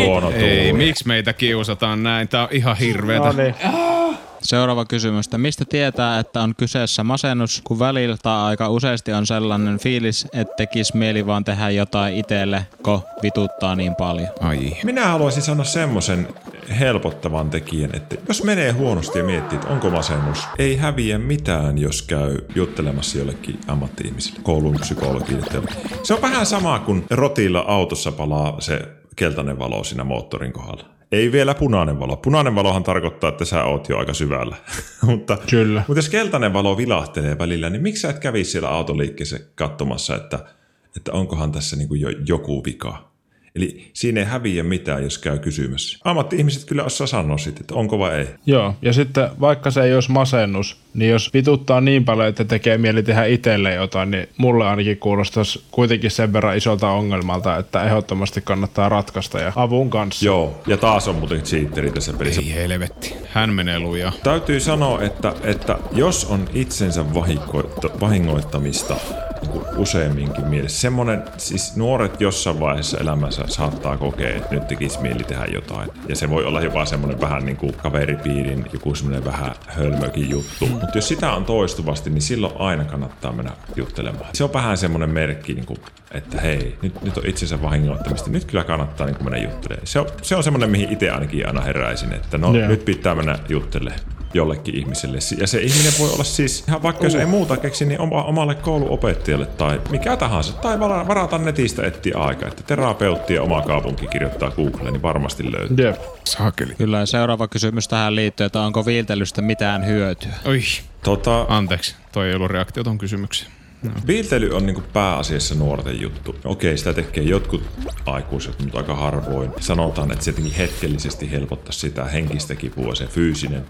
huono Ei, tuuri. miksi meitä kiusataan näin? Tää on ihan hirveetä. No niin. Seuraava kysymys. että Mistä tietää, että on kyseessä masennus, kun välillä tai aika useasti on sellainen fiilis, että tekisi mieli vaan tehdä jotain itselle, ko vituttaa niin paljon? Ai. Minä haluaisin sanoa semmoisen helpottavan tekijän, että jos menee huonosti ja miettii, että onko masennus, ei häviä mitään, jos käy juttelemassa jollekin ammatti-ihmisille, koulun psykologille. Se on vähän sama kuin rotilla autossa palaa se keltainen valo siinä moottorin kohdalla. Ei vielä punainen valo. Punainen valohan tarkoittaa, että sä oot jo aika syvällä. [LAUGHS] mutta, Kyllä. mutta jos keltainen valo vilahtelee välillä, niin miksi sä et kävisi siellä autoliikkeessä katsomassa, että, että onkohan tässä niin kuin jo joku vika? Eli siinä ei häviä mitään, jos käy kysymässä. Ammatti-ihmiset kyllä osaa sanoa sitten, että onko vai ei. Joo, ja sitten vaikka se ei olisi masennus, niin jos vituttaa niin paljon, että tekee mieli tehdä itselle jotain, niin mulle ainakin kuulostaisi kuitenkin sen verran isolta ongelmalta, että ehdottomasti kannattaa ratkaista ja avun kanssa. Joo, ja taas on muuten cheateri tässä pelissä. Ei helvetti. Hän menee lujaa. Täytyy sanoa, että, että jos on itsensä vahingoitta- vahingoittamista niin useamminkin mielessä, semmoinen, siis nuoret jossain vaiheessa elämässä saattaa kokea, että nyt tekisi mieli tehdä jotain. Ja se voi olla jopa semmoinen vähän niin kuin kaveripiirin joku semmoinen vähän hölmökin juttu. Mutta jos sitä on toistuvasti, niin silloin aina kannattaa mennä juttelemaan. Se on vähän semmoinen merkki, niin kuin, että hei, nyt, nyt on itsensä vahingoittamista. Nyt kyllä kannattaa niin kuin mennä juttelemaan. Se on, se on semmoinen, mihin itse ainakin aina heräisin, että no Joo. nyt pitää mennä juttelemaan jollekin ihmiselle. Ja se ihminen voi olla siis, ihan vaikka jos ei muuta keksi, niin oma, omalle kouluopettajalle tai mikä tahansa. Tai vara- varata netistä etsiä aika, että terapeutti ja oma kaupunki kirjoittaa Googleen, niin varmasti löytyy. Jep. Saakeli. Kyllä, ja seuraava kysymys tähän liittyy, että onko viiltelystä mitään hyötyä? Oi. Tota, Anteeksi, toi ei ollut reaktio ton kysymykseen. Viiltely on niinku pääasiassa nuorten juttu. Okei, sitä tekee jotkut aikuiset, mutta aika harvoin. Sanotaan, että se jotenkin hetkellisesti helpottaa sitä henkistä kipua, se fyysinen.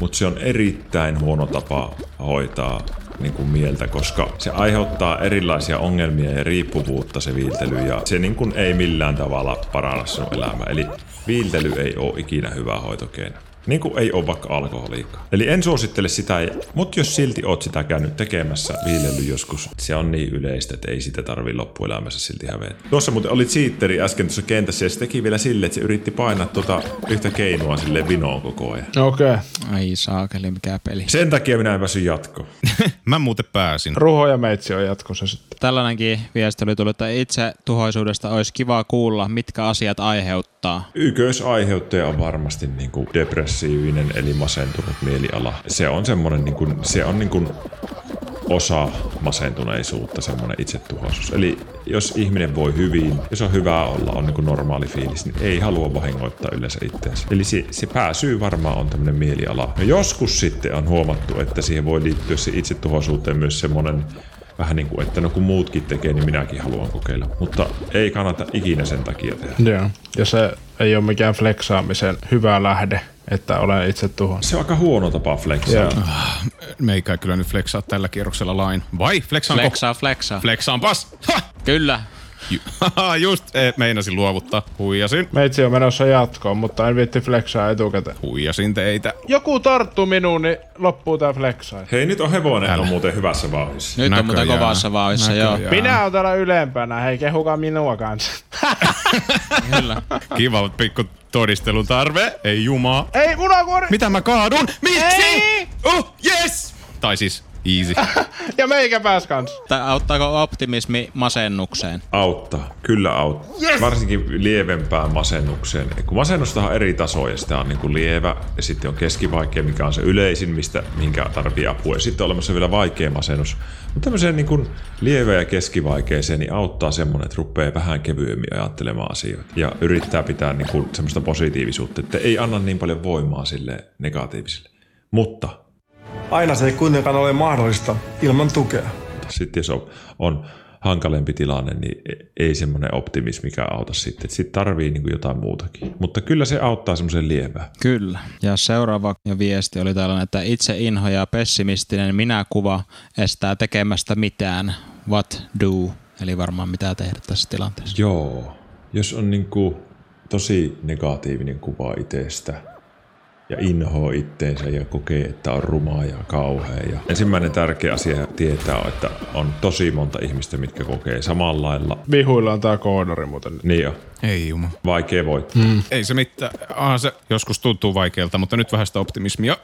Mutta se on erittäin huono tapa hoitaa niin kuin mieltä, koska se aiheuttaa erilaisia ongelmia ja riippuvuutta se viiltely ja se niin kuin ei millään tavalla paranna sun elämää. Eli viiltely ei ole ikinä hyvä hoitokeino. Niin kuin ei ole vaikka alkoholiikkaa. Eli en suosittele sitä, mutta jos silti oot sitä käynyt tekemässä viilely joskus, se on niin yleistä, että ei sitä tarvi loppuelämässä silti hävetä. Tuossa muuten oli cheateri äsken tuossa kentässä ja se teki vielä silleen, että se yritti painaa tuota yhtä keinoa sille vinoon koko ajan. Okei. Okay. Ai saakeli, mikä peli. Sen takia minä en päässyt jatkoon. [LAUGHS] Mä muuten pääsin. Ruho ja meitsi on jatkossa sitten. Tällainenkin viesti oli tullut, että itse tuhoisuudesta olisi kiva kuulla, mitkä asiat aiheuttaa. Ykkösaiheuttaja on varmasti niin kuin depressiivinen eli masentunut mieliala. Se on semmoinen, niin kuin, se on niin kuin osa masentuneisuutta, semmoinen itsetuhoisuus. Eli jos ihminen voi hyvin, jos on hyvä olla, on niin kuin normaali fiilis, niin ei halua vahingoittaa yleensä itseänsä. Eli se, se pääsyy varmaan on tämmöinen mieliala. Ja joskus sitten on huomattu, että siihen voi liittyä se itsetuhoisuuteen myös semmoinen vähän niin kuin, että no kun muutkin tekee, niin minäkin haluan kokeilla. Mutta ei kannata ikinä sen takia tehdä. Joo. Ja se ei ole mikään flexaamisen hyvä lähde, että olen itse tuhon. Se on aika huono tapa flexaa. Joo. Meikä ei kyllä nyt flexaa tällä kierroksella lain. Vai? Flexaanko? Flexaa, flexaa. Flexaanpas! Ha! Kyllä. [LAUGHS] Just eh, meinasin luovuttaa. Huijasin. Meitsi on menossa jatkoon, mutta en viitti flexaa etukäteen. Huijasin teitä. Joku tarttuu minuun, niin loppuu tää flexaa. Hei, nyt on hevonen on muuten hyvässä vauhdissa. Nyt on muuten Näköjään. kovassa vauhissa, joo. Näköjään. Minä olen täällä ylempänä, hei kehukaa minua kanssa. [LAUGHS] Kyllä. Kiva pikku todistelun tarve. Ei jumaa. ei, munakuori! Mitä mä kaadun? Miksi? Ei! Oh, yes! Tai siis easy. [LAUGHS] Ja meikä pääs kanssa. Tai auttaako optimismi masennukseen? Auttaa, kyllä auttaa. Yes! Varsinkin lievempään masennukseen. Kun masennusta on eri tasoja, sitä on niin kuin lievä ja sitten on keskivaikea, mikä on se yleisin, mistä, minkä tarvii apua. Ja sitten on olemassa vielä vaikea masennus. Mutta tämmöiseen niin kuin lievä ja keskivaikeeseen niin auttaa semmoinen, että rupeaa vähän kevyemmin ajattelemaan asioita. Ja yrittää pitää niin kuin semmoista positiivisuutta, että ei anna niin paljon voimaa sille negatiiviselle. Mutta Aina se ei kuitenkaan ole mahdollista ilman tukea. sitten jos on, on hankalempi tilanne, niin ei semmoinen optimismikaan auta sitten. Sitten tarvii niin jotain muutakin. Mutta kyllä se auttaa semmoisen lievää. Kyllä. Ja seuraava viesti oli tällainen, että itse inho ja pessimistinen minäkuva estää tekemästä mitään. What do? Eli varmaan mitä tehdä tässä tilanteessa. Joo. Jos on niin kuin tosi negatiivinen kuva itsestä, ja inhoa itteensä ja kokee, että on rumaa ja kauhea. Ja ensimmäinen tärkeä asia tietää on, että on tosi monta ihmistä, mitkä kokee samalla lailla. Vihuilla on tää koodari muuten. Niin jo, Ei juma. vaikea voittaa. Mm. Ei se mitään. Aha, se joskus tuntuu vaikealta, mutta nyt vähän sitä optimismia.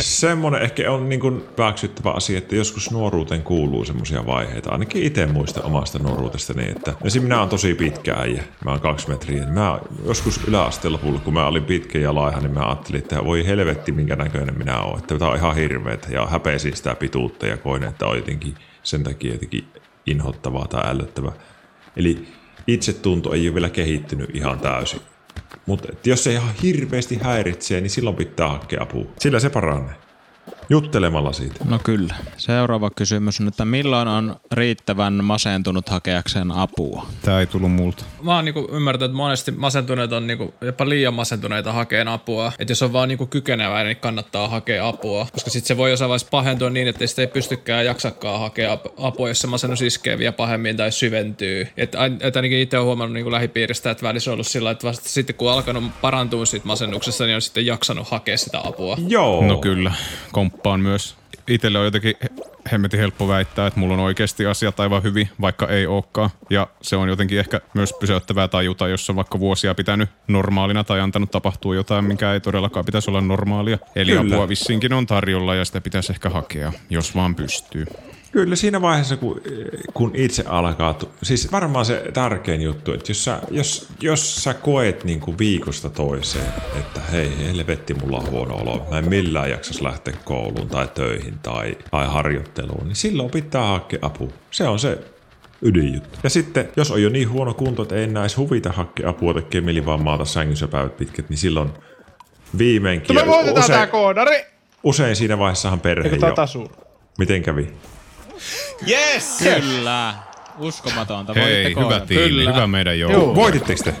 Semmoinen ehkä on niin kuin hyväksyttävä asia, että joskus nuoruuteen kuuluu semmoisia vaiheita. Ainakin itse muistan omasta nuoruudestani, että esim. minä on tosi pitkä äijä. Mä oon kaksi metriä. Mä joskus yläasteen lopulla, kun mä olin pitkä ja laiha, niin mä ajattelin, että voi helvetti minkä näköinen minä oon. Että tää on ihan hirveetä ja häpesin sitä pituutta ja koin, että on jotenkin sen takia jotenkin inhottavaa tai ällöttävää. Eli itsetunto ei ole vielä kehittynyt ihan täysin. Mutta jos se ihan hirveästi häiritsee, niin silloin pitää hakea apua. Sillä se paranee. Juttelemalla siitä. No kyllä. Seuraava kysymys on, että milloin on riittävän masentunut hakeakseen apua? Tää ei tullut multa. Mä oon niinku ymmärtänyt, että monesti masentuneet on niinku jopa liian masentuneita hakeen apua. Että jos on vaan niinku kykenevä, niin kannattaa hakea apua. Koska sitten se voi jossain vaiheessa pahentua niin, että sitä ei pystykään jaksakaan hakea ap- apua, jos se masennus iskee vielä pahemmin tai syventyy. Että et ainakin itse olen huomannut niinku lähipiiristä, että välissä on ollut sillä, että vasta sitten kun on alkanut parantua siitä masennuksesta, niin on sitten jaksanut hakea sitä apua. Joo. No kyllä, komppaan myös. Itelle on jotenkin he- hemmetin helppo väittää, että mulla on oikeasti asiat aivan hyvin, vaikka ei olekaan. Ja se on jotenkin ehkä myös pysäyttävää tajuta, jos on vaikka vuosia pitänyt normaalina tai antanut tapahtua jotain, mikä ei todellakaan pitäisi olla normaalia. Eli Kyllä. apua vissinkin on tarjolla ja sitä pitäisi ehkä hakea, jos vaan pystyy. Kyllä siinä vaiheessa, kun, kun itse alkaa, siis varmaan se tärkein juttu, että jos sä, jos, jos sä koet niin kuin viikosta toiseen, että hei, helvetti, mulla on huono olo, mä en millään jaksas lähteä kouluun tai töihin tai, tai harjoitteluun, niin silloin pitää hakea apua. Se on se ydinjuttu. Ja sitten, jos on jo niin huono kunto, että ei enää edes huvita hakea apua, tekee mieli vaan maata sängyssä päivät pitkät, niin silloin viimeinkin... Me voitetaan usein, tää koodari! usein siinä vaiheessahan perhe jo... Miten kävi? Yes! Kyllä. Uskomatonta. Hei, hyvä tiimi, Kyllä. hyvä meidän Joo. joulu. Voititteko te?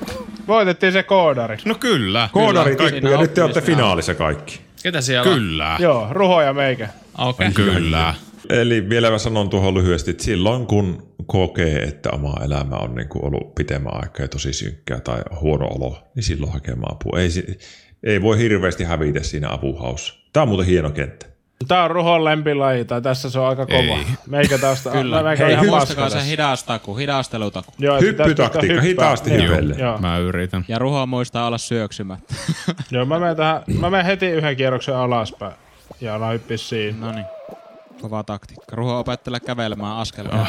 Voitettiin se koodari. No kyllä. Koodari tippui ja nyt te olette finaalissa kaikki. Ketä siellä on? Kyllä. Joo, Ruho ja meikä. Okei. Okay. Kyllä. Eli vielä mä sanon tuohon lyhyesti, että silloin kun kokee, että oma elämä on niin kuin ollut pitemmän aikaa ja tosi synkkää tai huono olo, niin silloin hakemaan apua. Ei, ei voi hirveästi hävitä siinä apuhaussa. Tämä on muuten hieno kenttä. Tää on Ruhon lempilaji, tai tässä se on aika kova. Ei. Meikä taas, Kyllä. meikä Hei, ihan Muistakaa se hidastaku, hidastelutaku. Joo, Hyppytaktiikka, hitaasti Joo, hypelle. Joo, Mä yritän. Ja Ruho muistaa olla syöksymättä. [LAUGHS] joo mä, menen tähän, mä menen heti yhden kierroksen alaspäin. Ja alan hyppiä siinä. no niin. Kova taktiikka. Ruho opettelee kävelemään askel. Ah.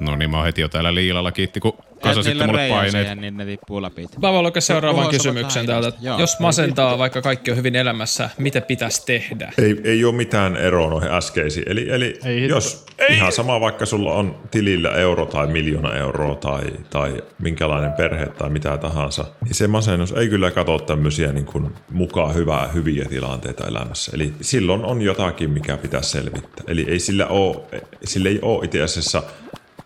No niin, mä oon heti jo täällä liilalla kiitti, kun kasasitte mulle paineet. Siihen, niin ne tippuu läpi. Mä voin lukea seuraavan kysymyksen täältä. Joo. Jos masentaa, vaikka kaikki on hyvin elämässä, mitä pitäisi tehdä? Ei, ei ole mitään eroa noihin äskeisiin. Eli, eli Ei jos ei. ihan sama, vaikka sulla on tilillä euro tai miljoona euroa tai, tai minkälainen perhe tai mitä tahansa, niin se masennus ei kyllä katso tämmöisiä niin kuin mukaan hyvää, hyviä tilanteita elämässä. Eli silloin on jotakin, mikä pitää selvittää. Eli ei sillä, ole, sillä ei ole itse asiassa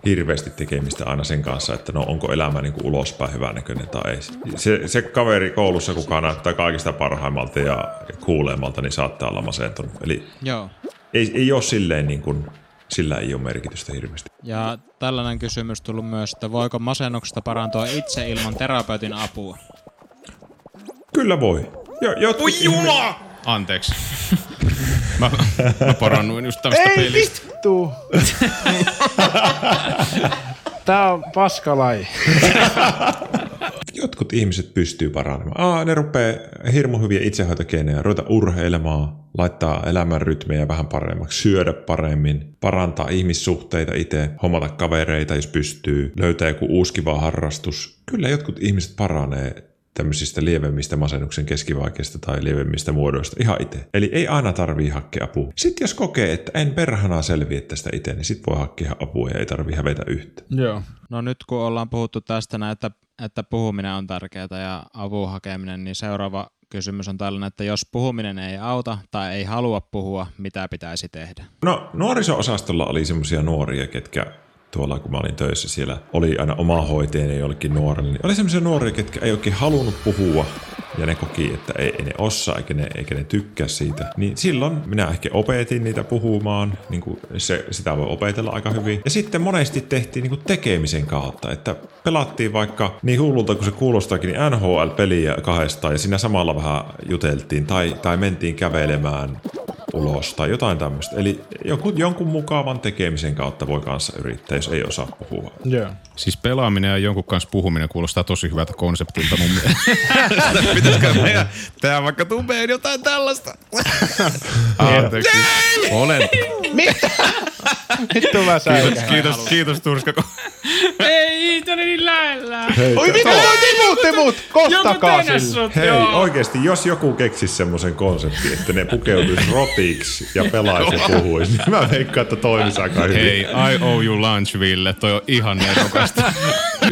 hirveästi tekemistä aina sen kanssa, että no onko elämä niin kuin ulospäin hyvänäköinen tai ei. Se, se kaveri koulussa, kuka näyttää kaikista parhaimmalta ja kuulemalta, niin saattaa olla masentunut. Eli Joo. ei, ei ole silleen niin kuin, sillä ei ole merkitystä hirveästi. Ja tällainen kysymys tullut myös, että voiko masennuksesta parantua itse ilman terapeutin apua? Kyllä voi. Jo, jotkut Oi juma! Anteeksi. Mä, mä parannuin just tästä Ei pelistä. vittu! [LAUGHS] Tää on paskalaji. Jotkut ihmiset pystyy paranemaan. Aa, ne rupeaa hirmu hyviä itsehoitokeinoja, ruveta urheilemaan, laittaa elämän rytmiä vähän paremmaksi, syödä paremmin, parantaa ihmissuhteita itse, hommata kavereita, jos pystyy, löytää joku uusi kiva harrastus. Kyllä jotkut ihmiset paranee tämmöisistä lievemmistä masennuksen keskivaikeista tai lievemmistä muodoista ihan itse. Eli ei aina tarvii hakea apua. Sitten jos kokee, että en perhana selviä tästä itse, niin sit voi hakea apua ja ei tarvii hävetä yhtä. Joo. No nyt kun ollaan puhuttu tästä, näin, että, että puhuminen on tärkeää ja avun hakeminen, niin seuraava kysymys on tällainen, että jos puhuminen ei auta tai ei halua puhua, mitä pitäisi tehdä? No nuoriso-osastolla oli semmoisia nuoria, ketkä tuolla kun mä olin töissä siellä, oli aina oma hoitajani jollekin nuorelle. Niin oli semmoisia nuoria, ketkä ei oikein halunnut puhua ja ne koki, että ei, ei ne osaa eikä ne, eikä ne tykkää siitä, niin silloin minä ehkä opetin niitä puhumaan, niin kuin se, sitä voi opetella aika hyvin. Ja sitten monesti tehtiin niin kuin tekemisen kautta, että pelattiin vaikka niin hullulta kuin se kuulostaakin, niin NHL-peliä kahdestaan ja siinä samalla vähän juteltiin tai, tai mentiin kävelemään ulos tai jotain tämmöistä. Eli jonkun, jonkun mukavan tekemisen kautta voi kanssa yrittää, jos ei osaa puhua. Joo. Siis pelaaminen ja jonkun kanssa puhuminen kuulostaa tosi hyvältä konseptilta mun mielestä. [LAUGHS] Pitäisikö meidän tehdä vaikka tubeen jotain tällaista? Anteeksi. Olen. [LAUGHS] Vittu mä Kiitos, säikähdän. kiitos, kiitos Turska. Ei, tää oli niin lähellä. Oi mitä? Timut, timut! Kostakaa sille. Hei, joo. oikeasti, jos joku keksisi semmoisen konseptin, että ne pukeutuisi rotiksi ja pelaisi ja puhuisi, niin mä veikkaan, että toimisi aika hyvin. Hei, I owe you lunch, Ville. Toi on ihan nerokasta. [LAUGHS]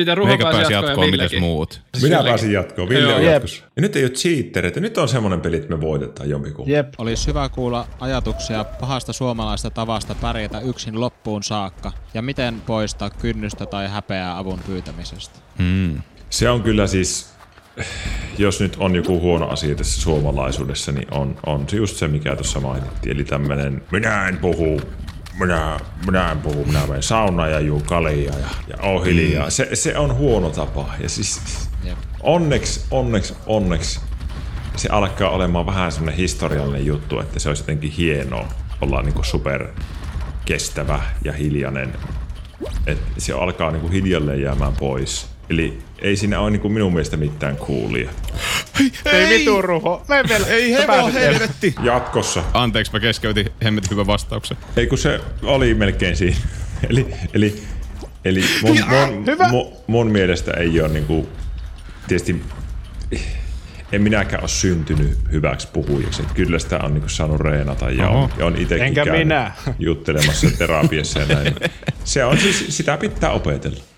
Mitä Ruho Meikä pääsi jatkoon ja jatkoon, mitäs muut. Minä Villekin. pääsin jatkoon, Ville on Jep. jatkossa. Ja nyt ei ole cheatereitä, nyt on semmoinen peli, että me voitetaan jompikumpi. Jep. Olisi hyvä kuulla ajatuksia pahasta suomalaista tavasta pärjätä yksin loppuun saakka ja miten poistaa kynnystä tai häpeää avun pyytämisestä. Se on kyllä siis, jos nyt on joku huono asia tässä suomalaisuudessa, niin on, on se just se, mikä tuossa mainittiin. Eli tämmönen, minä en puhu, minä, minä en puhu, minä menen saunaan ja juun kalia ja, ja oon hiljaa. Se, se on huono tapa. Ja siis Jep. onneksi, onneksi, onneksi se alkaa olemaan vähän semmoinen historiallinen juttu, että se olisi jotenkin hienoa olla niinku super kestävä ja hiljainen. Että se alkaa niinku hiljalleen jäämään pois. Eli ei siinä ole niinku minun mielestä mitään coolia. Ei vitu ruho. Me vielä. Ei hevo helvetti. Jatkossa. Anteeksi, mä keskeytin hemmetin hyvän vastauksen. Ei kun se oli melkein siinä. [LAUGHS] eli eli, eli mun, mun, Hyvä. mun, mun mielestä ei ole niinku, tietysti en minäkään ole syntynyt hyväksi puhujaksi. Että kyllä sitä on niinku saanut reenata ja on, ja on itsekin Enkä käynyt minä. juttelemassa terapiassa ja näin. [LAUGHS] Se on siis, sitä pitää opetella.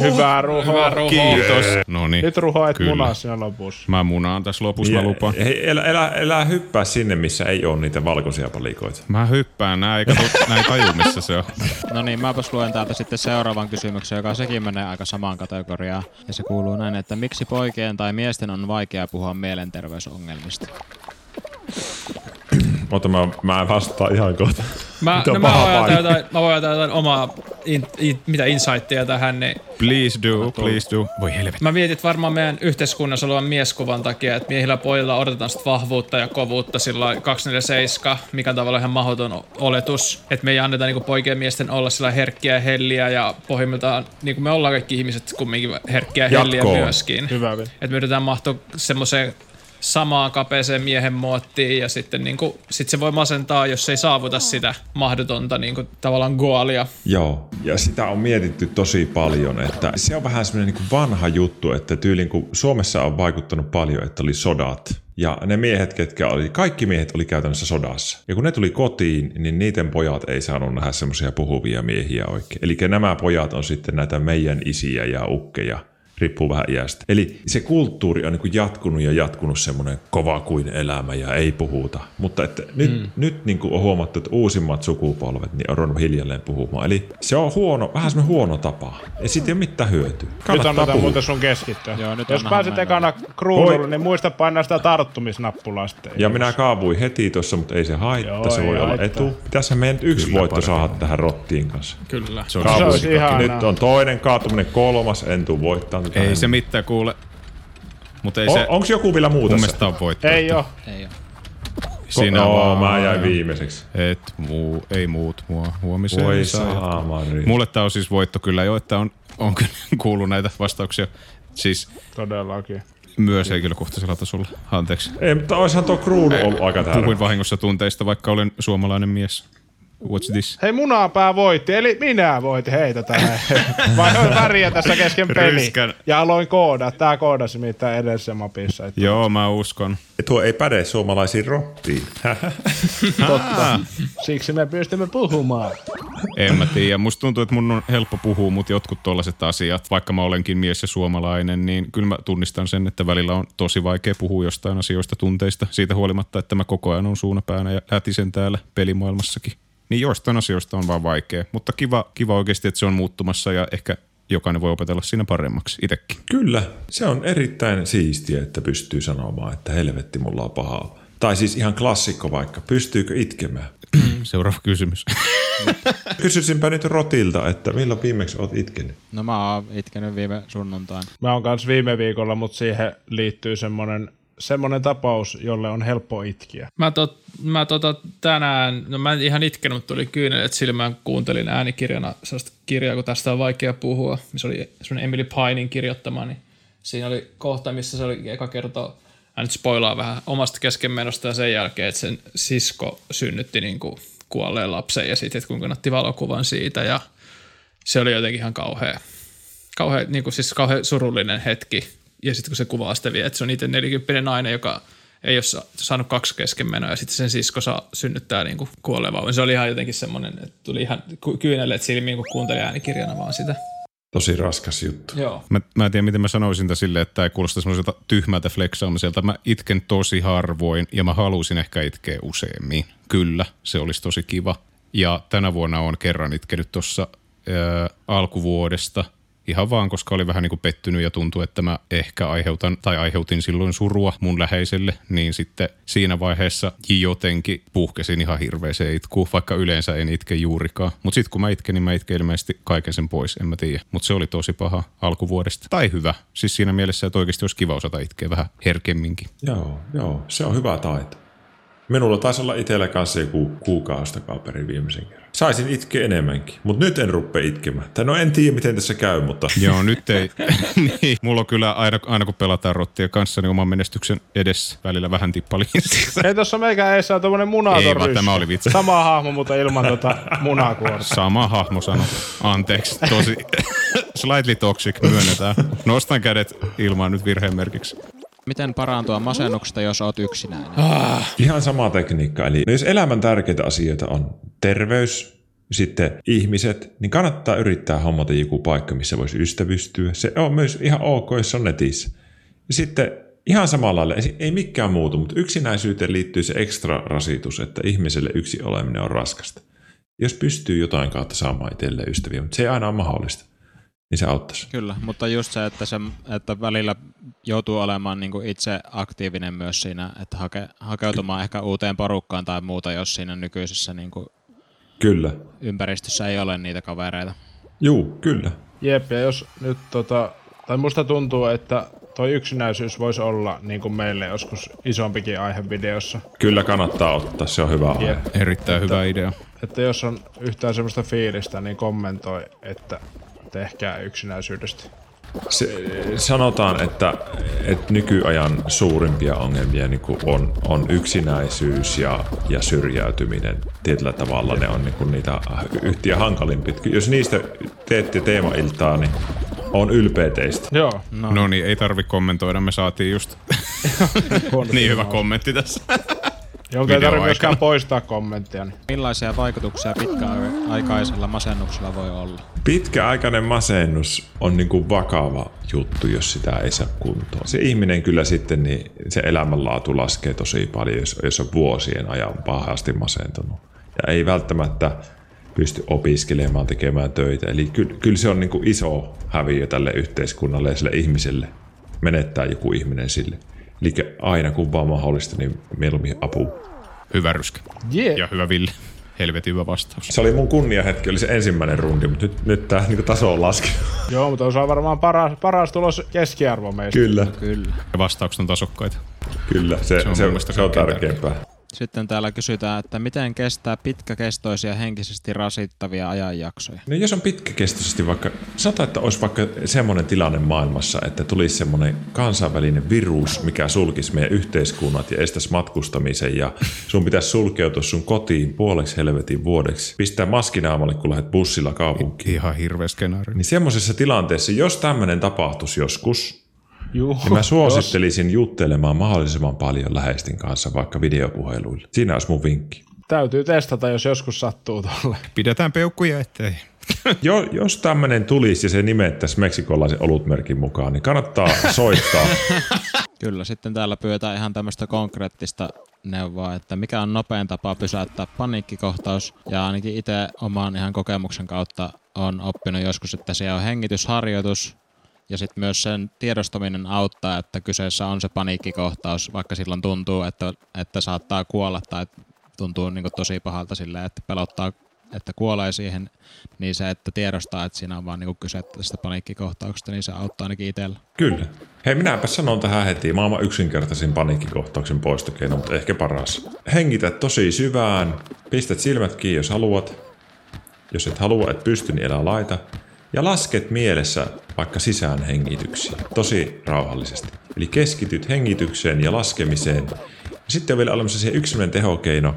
Hyvä ruho. Hyvä Ruho. Kiitos. No niin. Nyt ruho et Kyllä. munaa siinä lopussa. Mä munaan tässä lopussa, mä lupaan. Hei, elä, elä, elä hyppää sinne, missä ei ole niitä valkoisia palikoita. Mä hyppään, nää ei, kato, [LAUGHS] nää ei taju missä se on. No niin, mäpäs luen täältä sitten seuraavan kysymyksen, joka sekin menee aika samaan kategoriaan. Ja se kuuluu näin, että miksi poikien tai miesten on vaikea puhua mielenterveysongelmista? Mutta mä, mä vastaan ihan kohta. Mä, no mä voin ajatella jotain, mä voin ajatella jotain omaa in, in, mitä insightia tähän, niin Please do, please do. Voi helvetti. Mä mietin, että varmaan meidän yhteiskunnassa olevan mieskuvan takia, että miehillä ja pojilla odotetaan sitä vahvuutta ja kovuutta sillä 247, mikä on tavallaan ihan mahdoton oletus. Että me ei anneta niinku poikien miesten olla sillä herkkiä ja helliä ja pohjimmiltaan, niin kuin me ollaan kaikki ihmiset kumminkin herkkiä ja helliä Jatkoon. myöskin. Hyvä. Että me yritetään mahtua semmoiseen samaan kapeeseen miehen muottiin ja sitten niinku, sit se voi masentaa, jos ei saavuta sitä mahdotonta niinku, tavallaan goalia. Joo, ja sitä on mietitty tosi paljon, että se on vähän semmoinen niin vanha juttu, että tyylin kun Suomessa on vaikuttanut paljon, että oli sodat. Ja ne miehet, ketkä oli, kaikki miehet oli käytännössä sodassa. Ja kun ne tuli kotiin, niin niiden pojat ei saanut nähdä semmoisia puhuvia miehiä oikein. Eli nämä pojat on sitten näitä meidän isiä ja ukkeja, riippuu vähän iästä. Eli se kulttuuri on niin jatkunut ja jatkunut semmoinen kova kuin elämä ja ei puhuta. Mutta että nyt, mm. nyt niin kuin on huomattu, että uusimmat sukupolvet niin on ruvennut hiljalleen puhumaan. Eli se on huono, vähän semmoinen huono tapa. Ja siitä ei ole mitään hyötyä. Nyt Kannattaa annetaan puhua. muuten sun keskittyä. Joo, nyt Jos pääset ekana kruunulle, niin muista painaa sitä tarttumisnappulaa sitten. Ja minä kaavuin heti tuossa, mutta ei se haittaa, Joo, se voi olla haittaa. etu. Pitäisihän meidän nyt yksi Kyllä, voitto saada tähän rottiin kanssa. Kyllä. Se on Se olisi Kaavuin. ihanaa. Nyt on toinen kaatuminen, kolmas, en tuu voittaa Ei se mitään kuule. Mutta ei O, se onks joku vielä muu mun mielestä on. Ei oo. Ei oo. Sinä no, vaan. mä jäin viimeiseksi. Et muu, ei muut mua huomiseen. Voi saa. saamari. Mulle tää on siis voitto kyllä jo, että on, on kyllä [LAUGHS] kuullut näitä vastauksia. Siis Todellakin. myös henkilökohtaisella tasolla. Anteeksi. Ei, mutta olisihan tuo kruunu ollut aika täällä. Puhuin vahingossa tunteista, vaikka olen suomalainen mies. What's this? Hei, munapää voitti, eli minä voitin. Hei, tätä näin. Vai on väriä tässä kesken peli. Ryskän. Ja aloin koodaa. Tää koodasi mitään edellisessä mapissa. Että Joo, mä uskon. Tuo ei päde suomalaisiin rottiin. [LAUGHS] totta. Siksi me pystymme puhumaan. En mä tiedä. Musta tuntuu, että mun on helppo puhua, mutta jotkut tollaset asiat, vaikka mä olenkin mies ja suomalainen, niin kyllä mä tunnistan sen, että välillä on tosi vaikea puhua jostain asioista, tunteista, siitä huolimatta, että mä koko ajan on suunapäänä ja lätisen täällä pelimaailmassakin. Niin jostain asioista on vaan vaikea, mutta kiva, kiva oikeasti, että se on muuttumassa ja ehkä jokainen voi opetella siinä paremmaksi itsekin. Kyllä, se on erittäin siistiä, että pystyy sanomaan, että helvetti, mulla on pahaa. Tai siis ihan klassikko vaikka, pystyykö itkemään? [CLEARS THROAT] Seuraava kysymys. [LAUGHS] Kysyisinpä nyt Rotilta, että milloin viimeksi oot itkenyt? No mä oon itkenyt viime sunnuntain. Mä oon kanssa viime viikolla, mutta siihen liittyy semmonen, semmonen tapaus, jolle on helppo itkiä. Mä, tot, mä tota tänään, no mä en ihan itkenyt, mutta tuli kyynelet silmään, kuuntelin äänikirjana sellaista kirjaa, kun tästä on vaikea puhua, missä oli semmoinen Emily Pinin kirjoittama, niin siinä oli kohta, missä se oli eka kerta, hän nyt spoilaa vähän omasta keskenmenosta ja sen jälkeen, että sen sisko synnytti niin kuin kuolleen lapsen ja sitten, että kuinka otti valokuvan siitä ja se oli jotenkin ihan kauhea, kauhea, niin kuin siis kauhean surullinen hetki. Ja sitten kun se kuvaa sitä vielä, että se on itse 40 nainen, joka ei ole sa- saanut kaksi keskenmenoa ja sitten sen sisko saa synnyttää niin kuolleen vauvan. Se oli ihan jotenkin semmoinen, että tuli ihan ky- kyyneleet silmiin, kun kuunteli äänikirjana vaan sitä. Tosi raskas juttu. Joo. Mä, mä en tiedä, miten mä sanoisin tämän silleen, että tämä ei kuulosta semmoiselta tyhmältä flexaamiselta. Mä itken tosi harvoin ja mä halusin ehkä itkeä useammin. Kyllä, se olisi tosi kiva. Ja tänä vuonna on kerran itkenyt tuossa alkuvuodesta – ihan vaan, koska oli vähän niin kuin pettynyt ja tuntui, että mä ehkä aiheutan tai aiheutin silloin surua mun läheiselle, niin sitten siinä vaiheessa jotenkin puhkesin ihan hirveeseen itkuun, vaikka yleensä en itke juurikaan. Mutta sitten kun mä itken, niin mä itken ilmeisesti kaiken sen pois, en mä tiedä. Mutta se oli tosi paha alkuvuodesta. Tai hyvä, siis siinä mielessä, että oikeasti olisi kiva osata itkeä vähän herkemminkin. Joo, joo, se on hyvä taito. Minulla taisi olla itsellä kanssa joku kuukausi takaperin viimeisen kerran. Saisin itkeä enemmänkin, mutta nyt en rupea itkemään. Tai no en tiedä, miten tässä käy, mutta... Joo, nyt ei. [LAUGHS] niin, mulla on kyllä aina, aina kun pelataan rottia kanssa, niin oman menestyksen edessä välillä vähän tippaliin. [LAUGHS] Ei tossa meikä ei saa tommonen munaton Ei vaan, tämä oli vitsi. Sama hahmo, mutta ilman tota munakuorta. Sama hahmo sano. Anteeksi, tosi [LAUGHS] slightly toxic myönnetään. Nostan kädet ilmaan nyt virheen merkiksi. Miten parantua masennuksesta, jos oot yksinäinen? Ihan sama tekniikka. Eli jos elämän tärkeitä asioita on terveys, sitten ihmiset, niin kannattaa yrittää hommata joku paikka, missä voisi ystävystyä. Se on myös ihan ok, jos se on netissä. Ja sitten ihan samalla lailla, ei- ei mikään muutu, mutta yksinäisyyteen liittyy se ekstra rasitus, että ihmiselle yksi oleminen on raskasta. Jos pystyy jotain kautta saamaan itselleen ystäviä, mutta se ei aina ole mahdollista, niin se auttaisi. Kyllä, mutta just se, että, se, että välillä joutuu olemaan niin kuin itse aktiivinen myös siinä, että hake, hakeutumaan ehkä uuteen porukkaan tai muuta, jos siinä nykyisessä niin kuin Kyllä. ympäristössä ei ole niitä kavereita. Juu, kyllä. Jep, ja jos nyt tota, tai musta tuntuu, että toi yksinäisyys voisi olla niin kuin meille joskus isompikin aihe videossa. Kyllä kannattaa ottaa, se on hyvä aihe. Jep. Erittäin hyvä idea. Että jos on yhtään semmoista fiilistä, niin kommentoi, että tehkää yksinäisyydestä. Se, sanotaan, että, että nykyajan suurimpia ongelmia niin kuin on, on yksinäisyys ja, ja syrjäytyminen. Tietyllä tavalla ne on niin kuin niitä yhtiä hankalimpia. Jos niistä teette teemailtaa, niin on ylpeä teistä. Joo, No, no niin, ei tarvi kommentoida, me saatiin just [LAUGHS] [LAUGHS] niin hyvä kommentti tässä. Jonka ei tarvitse myöskään poistaa kommenttia. Niin. Millaisia vaikutuksia pitkäaikaisella masennuksella voi olla? Pitkäaikainen masennus on niin kuin vakava juttu, jos sitä ei saa kuntoon. Se ihminen kyllä sitten, niin se elämänlaatu laskee tosi paljon, jos, jos on vuosien ajan pahasti masentunut. Ja ei välttämättä pysty opiskelemaan, tekemään töitä. Eli kyllä, kyllä se on niin kuin iso häviö tälle yhteiskunnalle ja sille ihmiselle menettää joku ihminen sille. Eli aina kun vaan mahdollista, niin mieluummin apu. Hyvä ryskä. Yeah. Ja hyvä Ville. Helvetin hyvä vastaus. Se oli mun kunniahetki, oli se ensimmäinen rundi, mutta nyt, nyt tämä niin taso on laskenut. [LAUGHS] Joo, mutta on varmaan paras, paras tulos keskiarvo meistä. Kyllä, Kyllä. Ja vastaukset on tasokkaita. kyllä. Se, Se on se, se on tärkeämpää. Sitten täällä kysytään, että miten kestää pitkäkestoisia henkisesti rasittavia ajanjaksoja? No jos on pitkäkestoisesti vaikka, sanotaan, että olisi vaikka semmoinen tilanne maailmassa, että tulisi semmoinen kansainvälinen virus, mikä sulkisi meidän yhteiskunnat ja estäisi matkustamisen ja sun pitäisi sulkeutua sun kotiin puoleksi helvetin vuodeksi, pistää maskinaamalle, kun lähdet bussilla kaupunkiin. Ihan hirveä skenaario. Niin semmoisessa tilanteessa, jos tämmöinen tapahtuisi joskus, Juu, niin mä suosittelisin juttelemaan mahdollisimman paljon läheisten kanssa vaikka videopuheluilla. Siinä olisi mun vinkki. Täytyy testata, jos joskus sattuu tolle. Pidetään peukkuja ettei. Jo, jos tämmöinen tulisi ja se nimettäisiin meksikolaisen olutmerkin mukaan, niin kannattaa soittaa. [LAUGHS] Kyllä, sitten täällä pyydetään ihan tämmöistä konkreettista neuvoa, että mikä on nopein tapa pysäyttää paniikkikohtaus. Ja ainakin itse oman ihan kokemuksen kautta on oppinut joskus, että siellä on hengitysharjoitus ja sitten myös sen tiedostaminen auttaa, että kyseessä on se paniikkikohtaus, vaikka silloin tuntuu, että, että saattaa kuolla tai tuntuu niin tosi pahalta silleen, että pelottaa että kuolee siihen, niin se, että tiedostaa, että siinä on vaan niin kyse tästä paniikkikohtauksesta, niin se auttaa ainakin itsellä. Kyllä. Hei, minäpä sanon tähän heti maailman yksinkertaisin paniikkikohtauksen poistokeino, mutta ehkä paras. Hengitä tosi syvään, pistät silmät kiinni, jos haluat. Jos et halua, et pysty, niin elä laita. Ja lasket mielessä vaikka sisään hengityksiä, tosi rauhallisesti. Eli keskityt hengitykseen ja laskemiseen. Ja sitten on vielä olemassa se yksi tehokeino,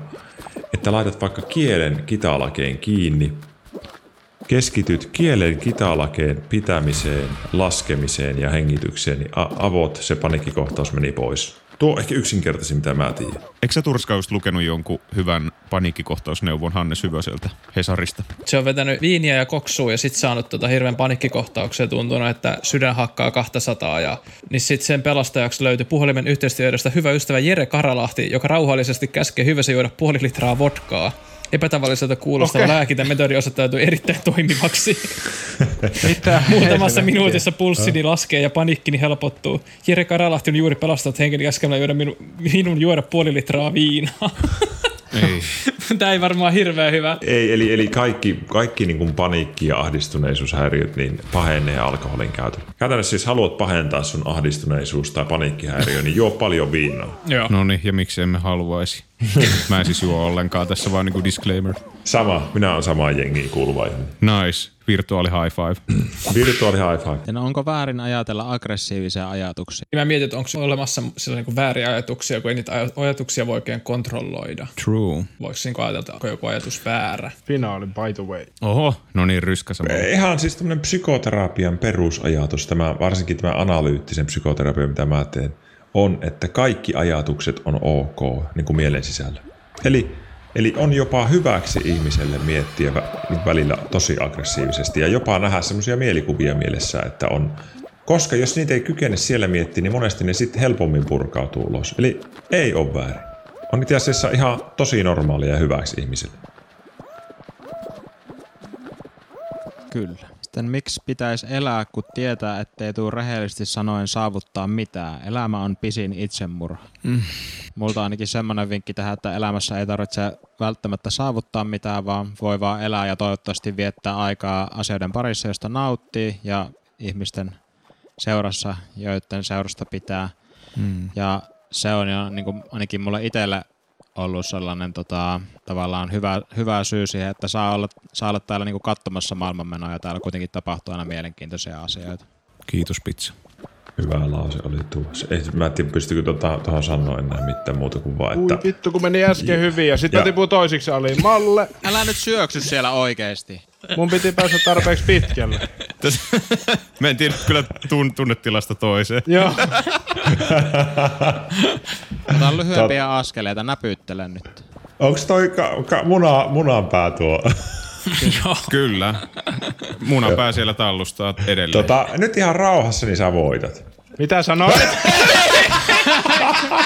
että laitat vaikka kielen kitalakeen kiinni, keskityt kielen kitalakeen pitämiseen, laskemiseen ja hengitykseen, niin avot, se panikkikohtaus meni pois. Tuo on ehkä yksinkertaisin, mitä mä tiedän. Eikö sä Turska just lukenut jonkun hyvän paniikkikohtausneuvon Hannes Hyvöseltä Hesarista? Se on vetänyt viiniä ja koksua ja sitten saanut tota hirveän panikkikohtauksen tuntunut, että sydän hakkaa 200. Ja, niin sitten sen pelastajaksi löytyi puhelimen yhteistyöstä hyvä ystävä Jere Karalahti, joka rauhallisesti käskee Hyvösen juoda puoli litraa vodkaa epätavalliselta kuulostava okay. lääkintämetodi osoittautui erittäin toimivaksi. [LAUGHS] [LAUGHS] Muutamassa minuutissa pulssini laskee ja paniikkini helpottuu. Jere Karalahti on juuri pelastanut henkilön käskemällä juoda minu, minun juoda puoli litraa viinaa. Ei. [LAUGHS] Tämä ei varmaan hirveän hyvä. Ei, eli, eli kaikki, kaikki niin kuin paniikki ja ahdistuneisuushäiriöt niin pahenee alkoholin käytön. Käytännössä siis haluat pahentaa sun ahdistuneisuus tai paniikkihäiriö, niin juo paljon viinaa. Joo. No niin, ja miksi emme haluaisi? [LAUGHS] Mä en siis juo ollenkaan tässä vaan niin disclaimer. Sama, minä olen sama jengiin kuuluva Nice. Virtuaali high five. [CLEARS THROAT] Virtuaali high five. Ja no onko väärin ajatella aggressiivisia ajatuksia? Mä mietin, että onko olemassa sellaisia niin vääriä ajatuksia, kun ei niitä ajatuksia voi oikein kontrolloida. True. Voiko niin ajatella, onko joku ajatus väärä? Finaali, by the way. Oho, no niin, ryskä Ihan siis tämmöinen psykoterapian perusajatus, tämä, varsinkin tämä analyyttisen psykoterapia, mitä mä teen, on, että kaikki ajatukset on ok, niin kuin mielen sisällä. Eli Eli on jopa hyväksi ihmiselle miettiä välillä tosi aggressiivisesti ja jopa nähdä semmoisia mielikuvia mielessä, että on koska jos niitä ei kykene siellä miettiä, niin monesti ne sitten helpommin purkautuu ulos. Eli ei ole väärin. On itse asiassa ihan tosi normaalia ja hyväksi ihmiselle. Kyllä. Sitten miksi pitäisi elää, kun tietää, ettei tule rehellisesti sanoen saavuttaa mitään? Elämä on pisin itsemurha. Mm. Multa ainakin semmoinen vinkki tähän, että elämässä ei tarvitse välttämättä saavuttaa mitään, vaan voi vaan elää ja toivottavasti viettää aikaa asioiden parissa, josta nauttii ja ihmisten seurassa, joiden seurasta pitää. Mm. Ja se on jo niin kuin ainakin mulle itselle ollut sellainen tota, tavallaan hyvä, hyvä syy siihen, että saa olla, saa olla täällä niinku katsomassa maailmanmenoa ja täällä kuitenkin tapahtuu aina mielenkiintoisia asioita. Kiitos pizza. Hyvä lause oli tuossa. Ei, mä en tiedä, pystykö tuota, tuohon sanoa enää mitään muuta kuin vaan, että... Ui vittu, kun meni äsken hyvin ja sitten tipuu toisiksi ali. Malle! Älä nyt syöksy siellä oikeesti. Mun piti päästä tarpeeksi pitkälle. Mä en tiedä kyllä tun- tunnetilasta toiseen. Joo. Ota lyhyempiä Tot... askeleita, näpyttele nyt. Onks toi ka- ka- muna, munan pää tuo? Kyllä. Munan pää siellä tallustaa edelleen. Tota, nyt ihan rauhassa, niin sä voitat. Mitä sanoit? [LAUGHS]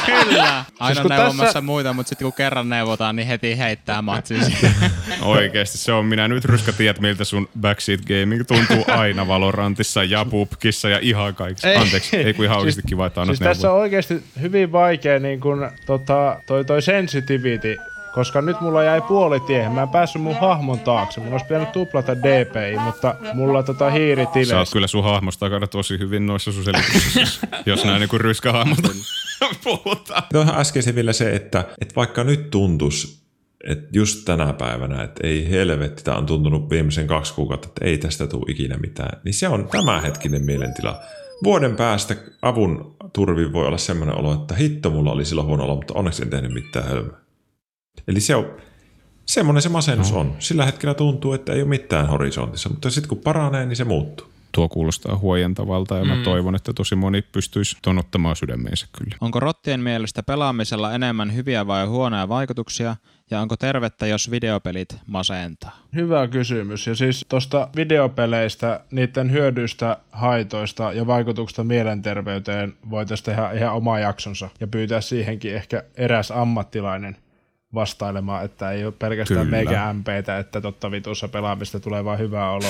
Kyllä. Aina siis neuvomassa tässä... muita, mutta sitten kun kerran neuvotaan, niin heti heittää matsin [LAUGHS] Oikeesti, se on minä. Nyt Ryska tiedät, miltä sun backseat gaming tuntuu aina Valorantissa ja Pupkissa ja ihan kaikissa. Ei, Anteeksi, ei kun ihan siis, oikeasti kiva, että siis tässä on oikeasti hyvin vaikea niin kun, tota, toi, toi sensitivity koska nyt mulla jäi puoli tiehen. Mä en päässyt mun hahmon taakse. Mulla olisi pitänyt tuplata DPI, mutta mulla tota hiiri Sä oot kyllä sun hahmosta takana tosi hyvin noissa sun selityksissä, [LAUGHS] jos näin niin ryskähahmota [LAUGHS] puhutaan. Tuohon äskeisen vielä se, että, että vaikka nyt tuntus, että just tänä päivänä, että ei helvetti, tämä on tuntunut viimeisen kaksi kuukautta, että ei tästä tule ikinä mitään, niin se on tämänhetkinen mielentila. Vuoden päästä avun turvi voi olla semmoinen olo, että hitto mulla oli silloin huono olo, mutta onneksi en tehnyt mitään hölmöä. Eli se on, semmoinen se masennus no. on. Sillä hetkellä tuntuu, että ei ole mitään horisontissa, mutta sitten kun paranee, niin se muuttuu. Tuo kuulostaa huojentavalta ja mm. mä toivon, että tosi moni pystyisi tonottamaan sydämeensä kyllä. Onko rottien mielestä pelaamisella enemmän hyviä vai huonoja vaikutuksia ja onko tervettä, jos videopelit masentaa? Hyvä kysymys. Ja siis tuosta videopeleistä, niiden hyödyistä, haitoista ja vaikutuksista mielenterveyteen voitaisiin tehdä ihan oma jaksonsa ja pyytää siihenkin ehkä eräs ammattilainen vastailemaan, että ei ole pelkästään Kyllä. meikä MPtä, että totta vitussa pelaamista tulee vaan hyvä olo.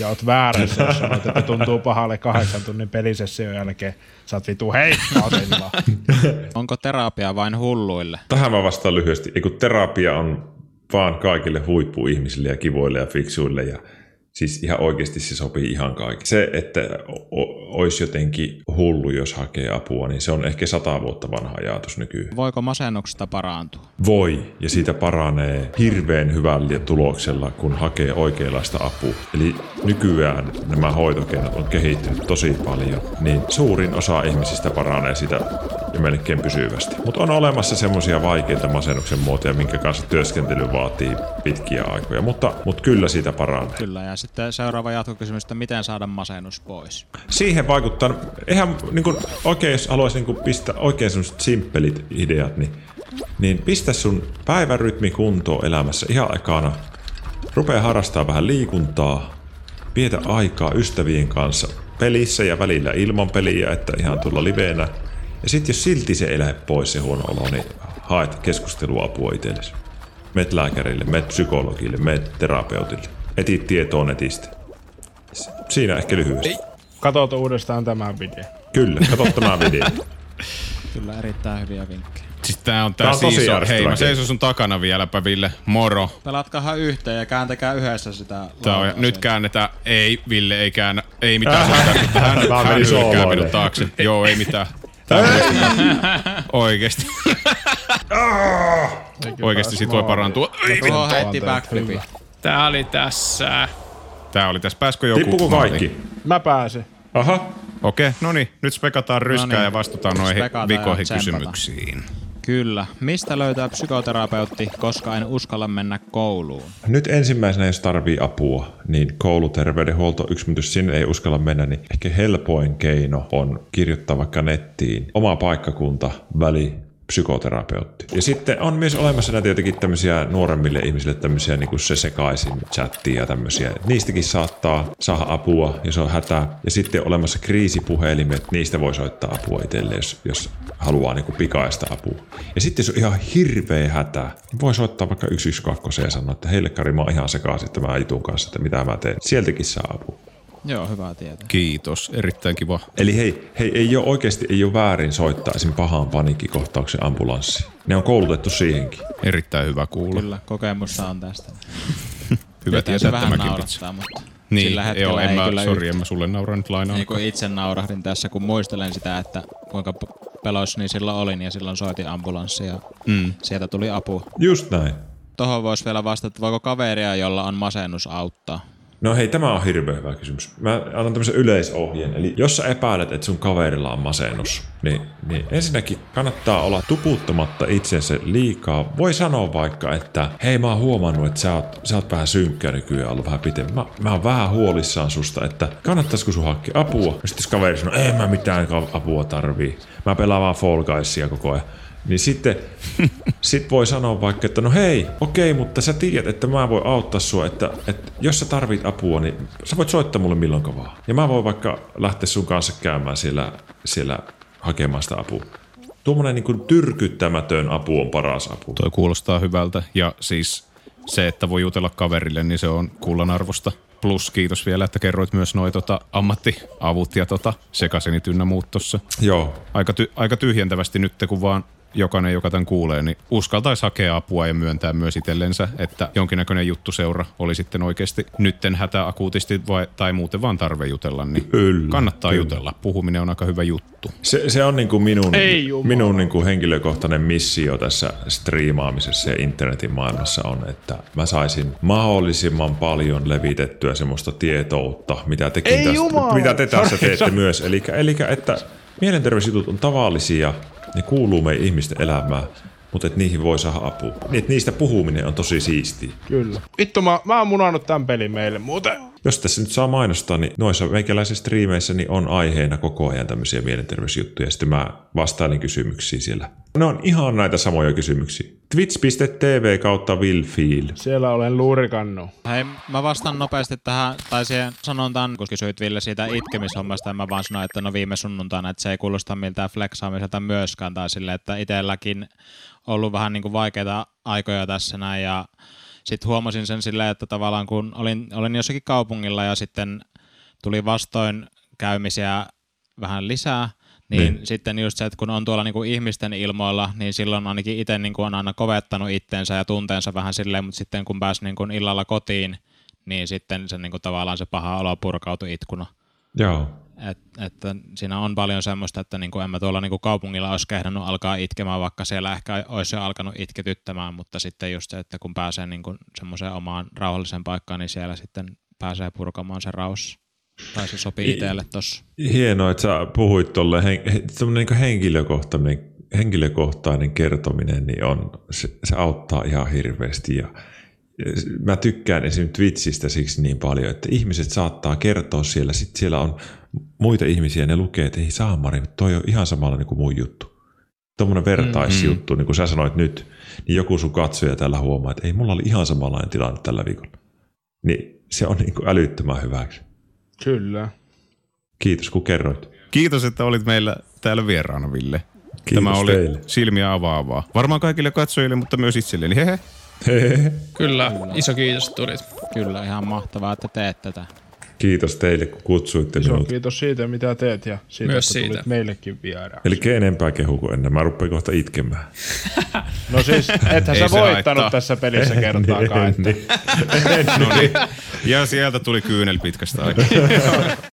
Ja oot väärässä, jos sanot, että tuntuu pahalle kahdeksan tunnin pelisession jälkeen. Sä oot vitu heikkoa sillä. [LAUGHS] Onko terapia vain hulluille? Tähän mä vastaan lyhyesti. Ei kun terapia on vaan kaikille huippuihmisille ja kivoille ja fiksuille ja Siis ihan oikeasti se sopii ihan kaikki. Se, että o- olisi jotenkin hullu, jos hakee apua, niin se on ehkä sata vuotta vanha ajatus nykyään. Voiko masennuksesta parantua? Voi, ja siitä paranee hirveän hyvällä tuloksella, kun hakee oikeanlaista apua. Eli nykyään nämä hoitokeinot on kehittynyt tosi paljon, niin suurin osa ihmisistä paranee sitä ja melkein pysyvästi. Mutta on olemassa semmoisia vaikeita masennuksen muotoja, minkä kanssa työskentely vaatii pitkiä aikoja, mutta, mutta kyllä siitä paranee. Kyllä, ja sitten seuraava jatkokysymys, että miten saada masennus pois? Siihen vaikuttaa, eihän niin kuin, oikein jos haluaisi niin pistää oikein semmoiset simppelit ideat, niin, niin pistä sun päivärytmi kuntoon elämässä ihan ekana. Rupea harrastaa vähän liikuntaa, vietä aikaa ystävien kanssa pelissä ja välillä ilman peliä, että ihan tulla liveenä. Ja sitten jos silti se elää pois se huono olo, niin haet keskusteluapua itsellesi. Met lääkärille, met psykologille, met terapeutille. Etit tietoa netistä. Siinä ehkä lyhyesti. Katot uudestaan tämän video. Kyllä, katso tämä video. [LAUGHS] Kyllä erittäin hyviä vinkkejä. Siis tää on tää, Tää on tosi Season. Hei, mä seison sun takana vieläpä, Ville. Moro. Pelatkahan yhteen ja kääntäkää yhdessä sitä Tää on, nyt käännetään. Ei, Ville, ei käännä. Ei mitään. Hän, hän, Mä hän hylkää sooloille. minut taakse. Joo, ei mitään. Tää Oikeesti. Oikeesti sit voi parantua. Heitti Anteeksi, backflipi. Tää oli tässä. Tää oli tässä. Pääskö joku? Tippuko kaikki? Mä pääsin. Aha. Okei, no niin. Nyt spekataan ryskää No niin. ja vastataan noihin vikoihin kysymyksiin. Kyllä. Mistä löytää psykoterapeutti, koska en uskalla mennä kouluun? Nyt ensimmäisenä, jos tarvii apua, niin kouluterveydenhuolto yksitys sinne ei uskalla mennä, niin ehkä helpoin keino on kirjoittaa vaikka nettiin oma paikkakunta, väli, psykoterapeutti. Ja sitten on myös olemassa näitä jotenkin tämmöisiä nuoremmille ihmisille tämmöisiä niin kuin se sekaisin chattia ja tämmöisiä. Niistäkin saattaa saada apua, jos on hätä. Ja sitten on olemassa kriisipuhelimet, niistä voi soittaa apua itselle, jos, jos haluaa niin kuin pikaista apua. Ja sitten jos on ihan hirveä hätä, niin voi soittaa vaikka 112 ja sanoa, että heille Kari, mä oon ihan sekaisin tämän jutun kanssa, että mitä mä teen. Sieltäkin saa apua. Joo, hyvä tietää. Kiitos, erittäin kiva. Eli hei, hei ei ole oikeasti ei ole väärin soittaa esim. pahaan paniikkikohtauksen ambulanssi. Ne on koulutettu siihenkin. Erittäin hyvä kuulla. Kyllä, kokemusta on tästä. [LAUGHS] Hyvä Tietää se tietää vähän tämäkin vitsi. naurattaa, mutta Niin, sillä hetkellä joo, en ei mä, kyllä sori, yht- en mä sulle naura nyt lainaa. Niin itse naurahdin tässä, kun muistelen sitä, että kuinka p- peloissa niin silloin olin ja silloin soitin ambulanssi ja mm. sieltä tuli apu. Just näin. Tuohon voisi vielä vastata, että voiko kaveria, jolla on masennus auttaa? No hei, tämä on hirveän hyvä kysymys. Mä annan tämmöisen yleisohjeen. Eli jos sä epäilet, että sun kaverilla on masennus, niin, niin ensinnäkin kannattaa olla tuputtamatta itsensä liikaa. Voi sanoa vaikka, että hei mä oon huomannut, että sä oot, sä oot vähän synkkä nykyään ollut vähän pitemmän. Mä, mä oon vähän huolissaan susta, että kannattaisiko sun hakea apua? Ja sitten jos kaveri sanoo, ei mä mitään apua tarvii. Mä pelaan vaan Fall Guysia koko ajan. Niin sitten [LAUGHS] sit voi sanoa vaikka, että no hei, okei, mutta sä tiedät, että mä voin auttaa sua, että, että jos sä tarvit apua, niin sä voit soittaa mulle milloin vaan. Ja mä voin vaikka lähteä sun kanssa käymään siellä, siellä hakemaan sitä apua. Tuommoinen niin tyrkyttämätön apu on paras apu. Toi kuulostaa hyvältä. Ja siis se, että voi jutella kaverille, niin se on kullan arvosta. Plus kiitos vielä, että kerroit myös noi tota, ammattiavut ja tota, sekasenit ynnä muut tossa. Joo, Aika, ty- aika tyhjentävästi nyt, kun vaan jokainen, joka tämän kuulee, niin uskaltaisi hakea apua ja myöntää myös itsellensä, että jonkinnäköinen juttuseura oli sitten oikeasti nytten hätä akuutisti vai, tai muuten vaan tarve jutella, niin Kyllä, kannattaa kyllä. jutella. Puhuminen on aika hyvä juttu. se, se on niin kuin minun, Ei jumala. minun niin kuin henkilökohtainen missio tässä striimaamisessa ja internetin maailmassa on, että mä saisin mahdollisimman paljon levitettyä semmoista tietoutta, mitä, tekin Ei tästä, jumala. mitä te tässä Sorry, teette myös. Eli, eli että mielenterveysjutut on tavallisia, ne kuuluu meidän ihmisten elämään, mutta että niihin voi saada apua. Niin, niistä puhuminen on tosi siistiä. Kyllä. Vittu, mä, mä oon munannut tämän pelin meille muuten. Jos tässä nyt saa mainostaa, niin noissa meikäläisissä striimeissä niin on aiheena koko ajan tämmöisiä mielenterveysjuttuja. Sitten mä vastailen kysymyksiin siellä. Ne on ihan näitä samoja kysymyksiä. Twitch.tv kautta Will Feel. Siellä olen luurikannu. Hei, mä vastaan nopeasti tähän, tai siihen sanontaan, kun kysyit Ville siitä itkemishommasta, ja mä vaan sanoin, että no viime sunnuntaina, että se ei kuulosta miltään flexaamiselta myöskään, tai sille, että itselläkin ollut vähän niin kuin vaikeita aikoja tässä näin, ja sitten huomasin sen silleen, että tavallaan kun olin, olin jossakin kaupungilla ja sitten tuli vastoin käymisiä vähän lisää, niin, niin sitten just se, että kun on tuolla niinku ihmisten ilmoilla, niin silloin ainakin itse niinku on aina kovettanut itteensä ja tunteensa vähän silleen, mutta sitten kun pääsi niinku illalla kotiin, niin sitten se niinku tavallaan se paha olo purkautui itkuna. Joo. Et, että siinä on paljon semmoista, että niinku en mä tuolla niinku kaupungilla olisi kehdannut alkaa itkemään, vaikka siellä ehkä olisi jo alkanut itketyttämään, mutta sitten just se, että kun pääsee niinku semmoiseen omaan rauhalliseen paikkaan, niin siellä sitten pääsee purkamaan se raus. Tai se sopii itselle tossa. Hienoa, että sä puhuit tuolle hen, niin henkilökohtainen, henkilökohtainen kertominen, niin on, se, se auttaa ihan hirveästi. Ja, mä tykkään esimerkiksi Twitchistä siksi niin paljon, että ihmiset saattaa kertoa siellä, sitten siellä on muita ihmisiä, ne lukee, että ei saamari, toi on ihan samalla niin kuin mun juttu. Tuommoinen vertaisjuttu, mm-hmm. niin kuin sä sanoit nyt, niin joku sun katsoja tällä huomaa, että ei, mulla oli ihan samanlainen tilanne tällä viikolla. Niin se on niin kuin älyttömän hyväksi. Kyllä. Kiitos kun kerroit. Kiitos, että olit meillä täällä vieraana, Ville. Kiitos Tämä oli teille. silmiä avaavaa. Varmaan kaikille katsojille, mutta myös itselleni. Hehe. Kyllä, iso kiitos, että tulit. Kyllä, ihan mahtavaa, että teet tätä. Kiitos teille, kun kutsuitte Iso minut. kiitos siitä, mitä teet ja siitä, Myös että siitä. tulit meillekin vieraan. Eli enempää kehu kuin ennen. Mä rupean kohta itkemään. No siis, ethän sä voittanut haittaa. tässä pelissä kertaakaan. [LAUGHS] Että. No niin. Ja sieltä tuli kyynel pitkästä aikaa. [LAUGHS]